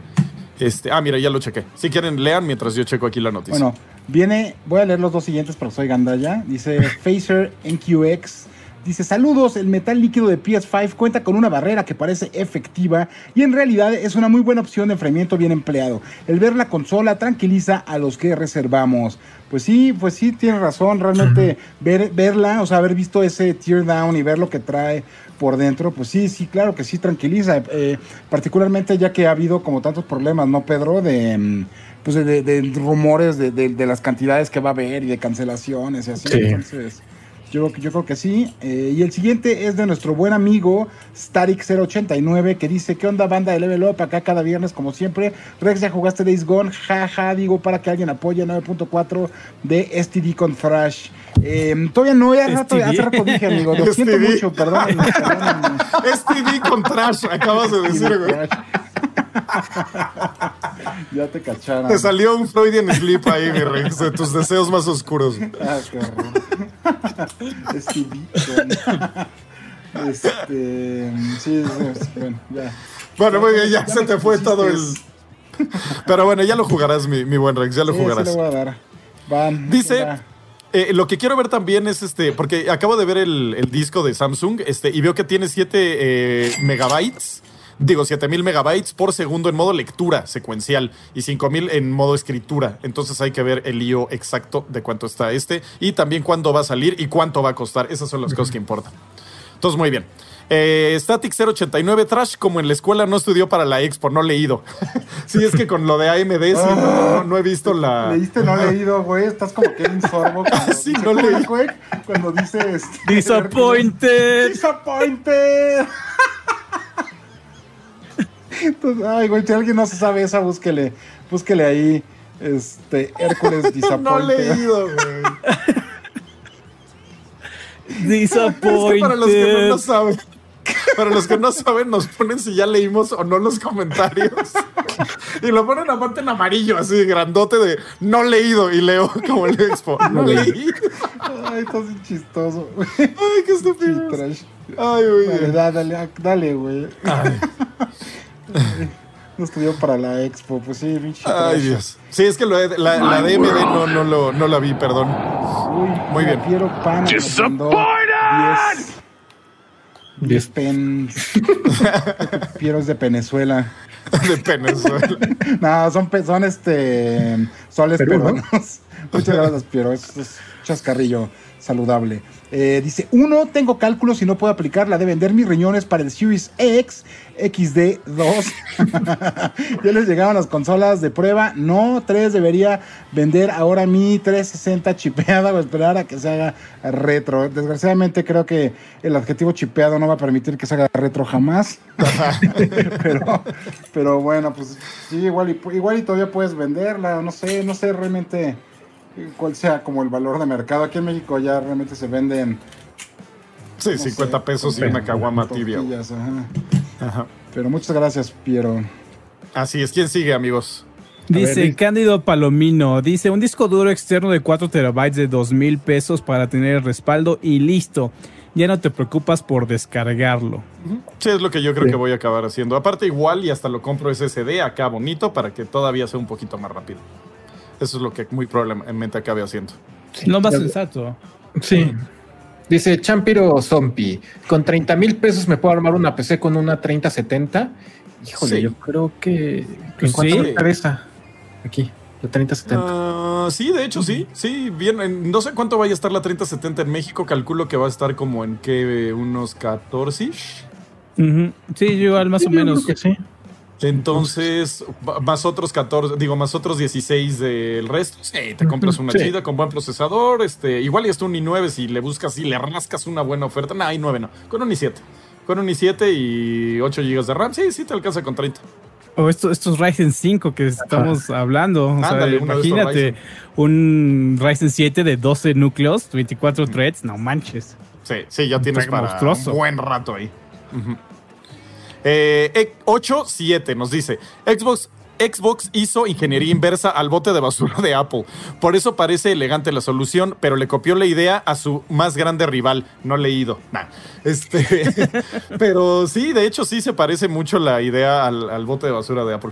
Speaker 2: Este, ah, mira, ya lo chequé. Si quieren, lean mientras yo checo aquí la noticia.
Speaker 3: Bueno, viene, voy a leer los dos siguientes porque soy gandalla. Dice Phaser NQX. Dice, saludos, el metal líquido de PS5 cuenta con una barrera que parece efectiva y en realidad es una muy buena opción de enfriamiento bien empleado. El ver la consola tranquiliza a los que reservamos. Pues sí, pues sí, tiene razón, realmente ver, verla, o sea, haber visto ese tear down y ver lo que trae por dentro, pues sí, sí, claro que sí, tranquiliza. Eh, particularmente ya que ha habido como tantos problemas, ¿no, Pedro? De... mm, pues de, de- rumores de, de- de las cantidades que va a haber y de cancelaciones y así.
Speaker 4: Sí.
Speaker 3: Entonces, yo, creo que- yo creo que sí. Eh, y el siguiente es de nuestro buen amigo Static089 que dice, ¿qué onda banda de Level Up? Acá cada viernes como siempre. Rex, ¿ya jugaste Days Gone? Jaja, digo para que alguien apoye 9.4 de STD con Thrash. Eh, todavía no, ya rato, hace rato dije, amigo. Lo siento mucho, perdónenme.
Speaker 2: STD con trash, acabas de decir, güey.
Speaker 3: ya te cacharon.
Speaker 2: Te salió un Freudian Sleep ahí, mi Rex, de tus deseos más oscuros.
Speaker 3: Ah. Este. Sí, sí, bueno, ya.
Speaker 2: Bueno, muy bien, ya,
Speaker 3: Ya
Speaker 2: se te fue todo el. Pero bueno, ya lo jugarás, mi, mi buen Rex, ya lo
Speaker 3: Sí, sí
Speaker 2: jugarás.
Speaker 3: le voy a dar. Van.
Speaker 2: Dice,
Speaker 3: va.
Speaker 2: eh, lo que quiero ver también es este, porque acabo de ver el, el disco de Samsung este, y veo que tiene 7 megabytes, digo 7000 megabytes por segundo en modo lectura secuencial y 5000 en modo escritura. Entonces hay que ver el lío exacto de cuánto está este y también cuándo va a salir y cuánto va a costar. Esas son las cosas que importan. Entonces, muy bien. Eh, Static 089 Trash, como en la escuela no estudió para la expo, no leído. sí, es que con lo de AMD sí, no, no he visto la.
Speaker 3: Leíste, no leído, güey. Estás como que un sorbo. Cuando
Speaker 2: Sí, no
Speaker 3: ¿cómo
Speaker 2: leí.
Speaker 3: Cuando dice. Este,
Speaker 5: Disappointed.
Speaker 3: Disappointed. Entonces, ay, güey, si alguien no se sabe esa, búsquele. Búsquele ahí. Este, Hércules Disappointed.
Speaker 2: No leído, güey. Es que para los que no lo
Speaker 5: Disappointed.
Speaker 2: saben, para los que no saben, nos ponen si ya leímos o no los comentarios. Y lo ponen aparte en amarillo, así grandote de no leído. Y leo como el expo. No leí.
Speaker 3: Ay, estás chistoso. güey.
Speaker 2: Ay, qué estúpido. Ay, güey.
Speaker 3: Dale, da- dale, dale, güey. No estudió para la expo, pues sí, pinche.
Speaker 2: Ay,
Speaker 3: trash.
Speaker 2: Dios. Sí, es que lo la, la DMD no, no, lo, no la vi, perdón.
Speaker 3: Uy,
Speaker 2: Muy bien.
Speaker 3: Nos mandó 10 10 pens. Piero es de Venezuela.
Speaker 2: De Venezuela.
Speaker 3: No, son, son este soles peruanos. Muchas gracias, Piero. Es, es chascarrillo saludable. Eh, dice, uno, tengo cálculos y no puedo aplicar la de vender mis riñones para el Series X XD2. ya les llegaron las consolas de prueba. No, tres debería vender ahora mi 360 chipeada o esperar a que se haga retro. Desgraciadamente creo que el adjetivo chipeado no va a permitir que se haga retro jamás. pero, pero bueno, pues sí, igual y, igual y todavía puedes venderla. No sé, no sé realmente cuál sea como el valor de mercado. Aquí en México ya realmente se venden.
Speaker 2: Sí,
Speaker 3: no
Speaker 2: 50
Speaker 3: sé,
Speaker 2: pesos y una caguama tibia.
Speaker 3: ajá.
Speaker 2: Ajá.
Speaker 3: Pero muchas gracias, Piero.
Speaker 2: Así es. ¿Quién sigue, amigos?
Speaker 5: Dice
Speaker 4: ver, di-
Speaker 5: Cándido Palomino, dice un disco duro externo de 4 terabytes de 2 mil pesos para tener el respaldo y listo. Ya no te preocupas por descargarlo.
Speaker 2: Sí, es lo que yo creo
Speaker 4: Sí.
Speaker 2: que voy a acabar haciendo. Aparte, igual y hasta lo compro SSD acá bonito para que todavía sea un poquito más rápido. Eso es lo que muy probablemente acabe haciendo.
Speaker 5: Lo más sensato.
Speaker 4: Sí. Dice Champiro Zompi, con 30 mil pesos me puedo armar una PC con una 3070. Híjole,
Speaker 2: Sí.
Speaker 4: yo creo que...
Speaker 5: Pues
Speaker 4: ¿En cuánto
Speaker 5: sí.
Speaker 4: me cabeza? Aquí, la 3070.
Speaker 2: Ah, sí, de hecho, sí. Sí, bien. en- no sé cuánto vaya a estar la 3070 en México. Calculo que va a estar como en que unos 14.
Speaker 5: Ujú. Sí, yo igual más
Speaker 4: Sí,
Speaker 5: o menos.
Speaker 4: que sí.
Speaker 2: Entonces, más otros 14, digo, más otros 16 del resto. Sí, te compras una
Speaker 4: Sí.
Speaker 2: chida con buen procesador. Este, igual y hasta un i9 si le buscas y le rascas una buena oferta. No, i9 no. Con un i7. Con un i7 y 8 GB de RAM. Sí, sí, te alcanza con 30.
Speaker 5: O estos, estos Ryzen 5 que estamos hablando. O sea,
Speaker 2: Ándale, estos
Speaker 5: imagínate un Ryzen 7 de 12 núcleos, 24 threads, no manches.
Speaker 2: Sí, sí, ya tienes para
Speaker 5: monstruoso.
Speaker 2: un buen rato ahí. Ujú. Eh, 8-7 nos dice, Xbox, Xbox hizo ingeniería inversa al bote de basura de Apple. Por eso parece elegante la solución, pero le copió la idea a su más grande rival. No leído. Nah. Este, pero sí, de hecho sí se parece mucho la idea al, al bote de basura de Apple.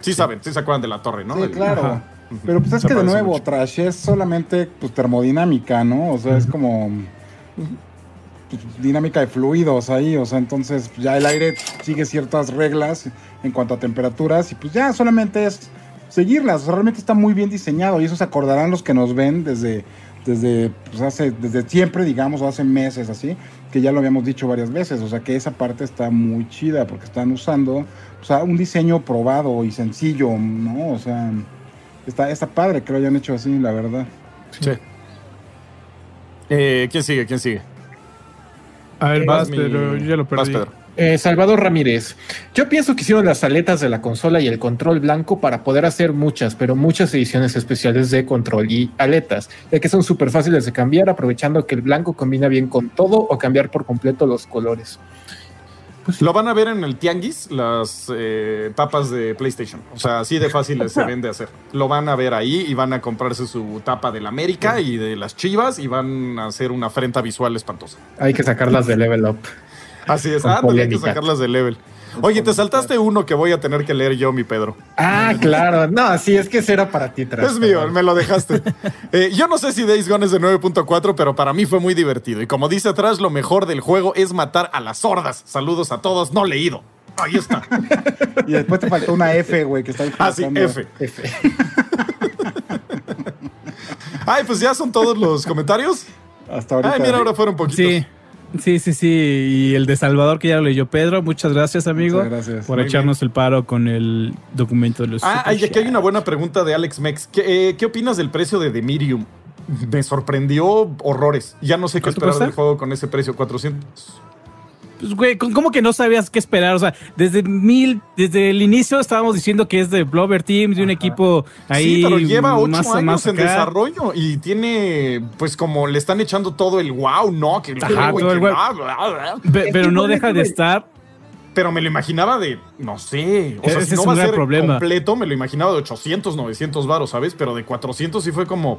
Speaker 2: Sí, saben, sí se acuerdan de la torre, ¿no?
Speaker 3: Sí,
Speaker 2: El-
Speaker 3: claro.
Speaker 2: Ajá.
Speaker 3: Pero pues es
Speaker 2: Se
Speaker 3: que de nuevo,
Speaker 2: mucho.
Speaker 3: Trash es solamente pues, termodinámica, ¿no? O sea, es como dinámica de fluidos ahí, o sea, entonces pues, ya el aire sigue ciertas reglas en cuanto a temperaturas y pues ya solamente es seguirlas, realmente está muy bien diseñado y eso se acordarán los que nos ven desde desde pues, desde siempre, digamos, o hace meses así, que ya lo habíamos dicho varias veces, o sea, que esa parte está muy chida porque están usando un diseño probado y sencillo, ¿no? O sea, Está, está padre que lo hayan hecho así, la verdad.
Speaker 2: Sí. Eh, ¿Quién sigue? ¿Quién sigue?
Speaker 5: A ver,
Speaker 2: Vas,
Speaker 5: vas,
Speaker 2: mi-
Speaker 5: pero yo lo
Speaker 2: vas,
Speaker 5: perdí.
Speaker 2: Pedro.
Speaker 4: Eh, Salvador Ramírez. Yo pienso que hicieron las aletas de la consola y el control blanco para poder hacer muchas, pero muchas ediciones especiales de control y aletas, ya que son súper fáciles de cambiar, aprovechando que el blanco combina bien con todo o cambiar por completo los colores.
Speaker 2: Lo van a ver en el Tianguis, las eh, tapas de PlayStation. O sea, así de fácil se vende hacer. Lo van a ver ahí y van a comprarse su tapa del América y de las Chivas y van a hacer una afrenta visual espantosa.
Speaker 4: Hay que sacarlas de level up.
Speaker 2: Así es. Hay que
Speaker 4: polémica.
Speaker 2: sacarlas de level. Oye, te saltaste uno que voy a tener que leer yo, mi Pedro.
Speaker 4: Ah, claro. No, sí, es que ese era para ti, Tras.
Speaker 2: Es mío, me lo dejaste. Eh, yo no sé si Days Gone es de 9.4, pero para mí fue muy divertido. Y como dice atrás, lo mejor del juego es matar a las sordas. Saludos a todos, no leído. Ahí está.
Speaker 3: Y después te faltó una F, güey, que está ahí
Speaker 2: Ah, sí,
Speaker 3: flotando.
Speaker 2: F. Ay, pues ya son todos los comentarios.
Speaker 3: Hasta ahorita.
Speaker 2: Ay, mira, ahora fueron poquitos.
Speaker 5: Sí, sí, sí, sí. Y el de Salvador que ya lo leyó Pedro. Muchas gracias, amigo.
Speaker 3: Muchas gracias.
Speaker 5: Por
Speaker 2: Muy
Speaker 5: echarnos el paro con el documento de los.
Speaker 2: Ah,
Speaker 5: super
Speaker 2: ay, aquí hay una buena pregunta de Alex Mex. ¿Qué, eh, ¿qué opinas del precio de Demirium? Me sorprendió horrores. Ya no sé qué
Speaker 5: ¿Cuánto
Speaker 2: esperar
Speaker 5: cuesta?
Speaker 2: del juego con ese precio, 400.
Speaker 5: Pues, güey, ¿cómo que no sabías qué esperar? O sea, desde mil, desde el inicio estábamos diciendo que es de Blover Team, de un equipo ahí.
Speaker 2: sí, pero lleva ocho
Speaker 5: más-
Speaker 2: años
Speaker 5: más
Speaker 2: en desarrollo y tiene, pues como le están echando todo el wow, no, que el
Speaker 5: Ajá,
Speaker 2: juego y
Speaker 5: todo el
Speaker 2: que bla, bla.
Speaker 5: Pe- pero no deja de estar.
Speaker 2: Pero me lo imaginaba de, no sé, o sea,
Speaker 5: Ese
Speaker 2: si no
Speaker 5: es
Speaker 2: va a ser
Speaker 5: problema.
Speaker 2: completo, me lo imaginaba de 800, 900 varos, ¿sabes? Pero de 400 sí fue como...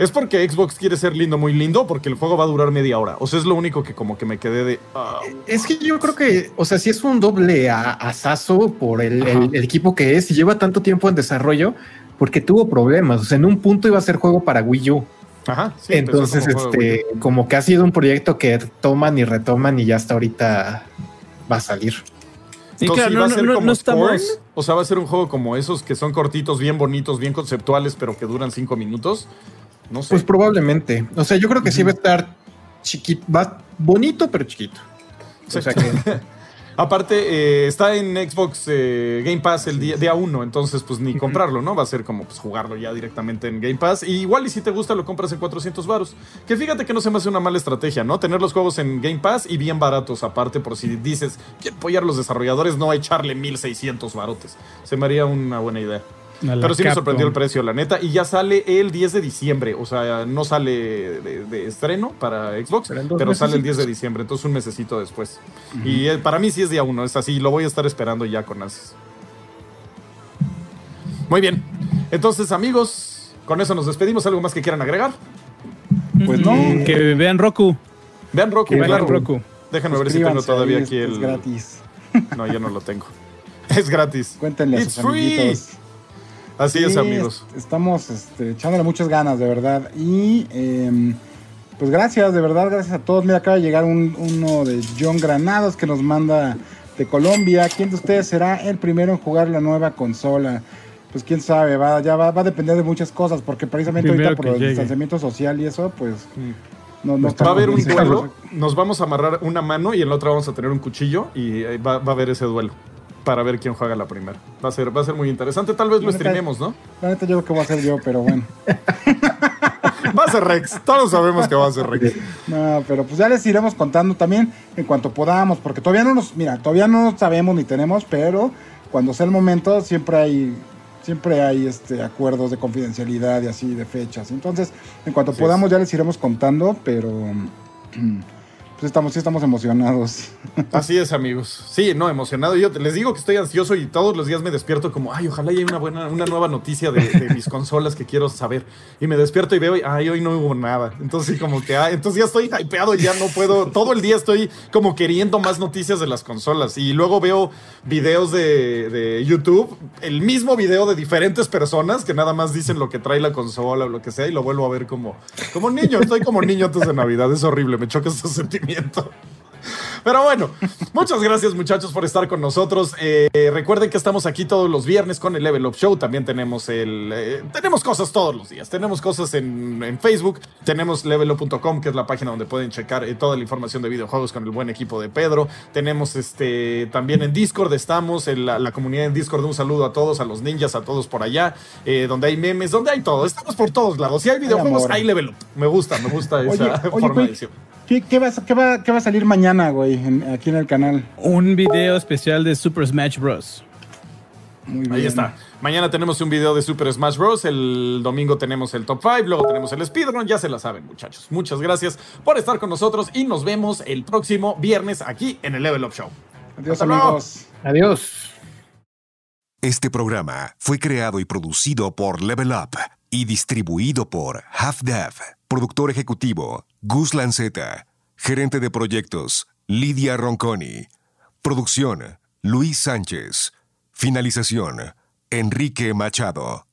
Speaker 2: ¿Es porque Xbox quiere ser lindo, muy lindo? Porque el juego va a durar media hora. O sea, es lo único que como que me quedé de... ah,
Speaker 4: Es que yo creo que, o sea, si es un doble a- asazo por el,
Speaker 2: Ajá.
Speaker 4: el- el equipo que es y lleva tanto tiempo en desarrollo, porque tuvo problemas. O sea, en un punto iba a ser juego para Wii U.
Speaker 2: ajá. sí,
Speaker 4: Entonces,
Speaker 2: como
Speaker 4: este, como que ha sido un proyecto que toman y retoman y ya hasta ahorita va a salir.
Speaker 5: Sí,
Speaker 2: Entonces,
Speaker 5: claro,
Speaker 2: ¿y
Speaker 5: no,
Speaker 2: va a
Speaker 5: no,
Speaker 2: ser
Speaker 5: no-
Speaker 2: como
Speaker 5: no
Speaker 2: Scorn?
Speaker 5: estamos.
Speaker 2: O sea, va a ser un juego como esos que son cortitos, bien bonitos, bien conceptuales, pero que duran cinco minutos. No sé.
Speaker 4: Pues probablemente. O sea, yo creo que sí va a estar chiquito, va bonito, pero chiquito. O sea que
Speaker 2: Aparte, eh, está en Xbox eh, Game Pass el día, día uno, entonces pues ni comprarlo, ¿no? Va a ser como pues, jugarlo ya directamente en Game Pass. Y igual y si te gusta lo compras en 400 varos. Que fíjate que no se me hace una mala estrategia, ¿no? Tener los juegos en Game Pass y bien baratos aparte por si dices, quiero apoyar a los desarrolladores, no echarle 1600 barotes. Se me haría una buena idea. Pero sí me sorprendió el precio, la neta. Y ya sale el 10 de diciembre. O sea, no sale de, estreno para Xbox, pero, sale el 10 de diciembre. Entonces un mesecito después. Y eh, para mí sí es día uno. Es así. Lo voy a estar esperando ya con ansias. Muy bien. Entonces, amigos, con eso nos despedimos. ¿Algo más que quieran agregar?
Speaker 5: Pues no. Que vean Roku.
Speaker 2: Vean Roku,
Speaker 5: Vean Roku.
Speaker 2: Déjenme ver si tengo todavía aquí el.
Speaker 3: Es gratis.
Speaker 2: No, yo no lo tengo. Es gratis.
Speaker 3: Cuéntenle a sus amiguitos.
Speaker 2: Así es, amigos.
Speaker 3: Estamos este, echándole muchas ganas, de verdad. Y em, pues gracias, de verdad, gracias a todos. Mira, acaba de llegar uno de John Granados que nos manda de Colombia. ¿Quién de ustedes será el primero en jugar la nueva consola? Pues quién sabe, va, ya va, va a depender de muchas cosas, porque precisamente ahorita por el distanciamiento social y eso, pues... Mm.
Speaker 2: No, no va a haber un duelo, nos vamos a amarrar una mano y en la otra vamos a tener un cuchillo y va, va a haber ese duelo para ver quién juega la primera. Va a ser, va a ser muy interesante. Tal vez lo streamemos, ¿no?
Speaker 3: La neta yo creo que va a ser yo, pero bueno.
Speaker 2: va a ser Rex. Todos sabemos que va a ser Rex.
Speaker 3: No, pero pues ya les iremos contando también en cuanto podamos, porque todavía no nos, mira, todavía no sabemos ni tenemos, pero cuando sea el momento siempre hay siempre hay este acuerdos de confidencialidad y así de fechas. Entonces, en cuanto podamos ya les iremos contando, pero estamos, sí estamos emocionados.
Speaker 2: Así es, amigos. Sí, no, emocionado. Yo les digo que estoy ansioso y todos los días me despierto como, ay, ojalá haya una buena, una nueva noticia de, mis consolas que quiero saber. Y me despierto y veo, ay, hoy no hubo nada. Entonces, como que, ay, entonces ya estoy hypeado, ya no puedo. Todo el día estoy como queriendo más noticias de las consolas. Y luego veo videos de, YouTube, el mismo video de diferentes personas que nada más dicen lo que trae la consola o lo que sea, y lo vuelvo a ver como, como niño. Estoy como niño antes de Navidad. Es horrible, me choca ese Pero bueno, muchas gracias muchachos por estar con nosotros. Eh, recuerden que estamos aquí todos los viernes con el Level Up Show. También tenemos el eh, tenemos cosas todos los días. Tenemos cosas en, Facebook. Tenemos levelup.com, que es la página donde pueden checar eh, toda la información de videojuegos con el buen equipo de Pedro. Tenemos este también en Discord. Estamos en la, comunidad en Discord. Un saludo a todos, a los ninjas, a todos por allá. donde hay memes, donde hay todo. Estamos por todos lados. Si hay videojuegos, hay Level Up. Me gusta, me gusta esa forma de decir.
Speaker 3: ¿Qué, va, a salir mañana, güey, aquí en el canal?
Speaker 5: Un video especial de Super Smash Bros.
Speaker 2: Ahí está. Mañana tenemos un video de Super Smash Bros. El domingo tenemos el top 5. Luego tenemos el speedrun. Ya se la saben, muchachos. Muchas gracias por estar con nosotros y nos vemos el próximo viernes aquí en el Level Up Show.
Speaker 3: Adiós, amigos.
Speaker 5: Adiós.
Speaker 1: Este programa fue creado y producido por Level Up y distribuido por Half Dev. Productor ejecutivo Gus Lanceta. Gerente de proyectos, Lidia Ronconi. Producción, Luis Sánchez. Finalización, Enrique Machado.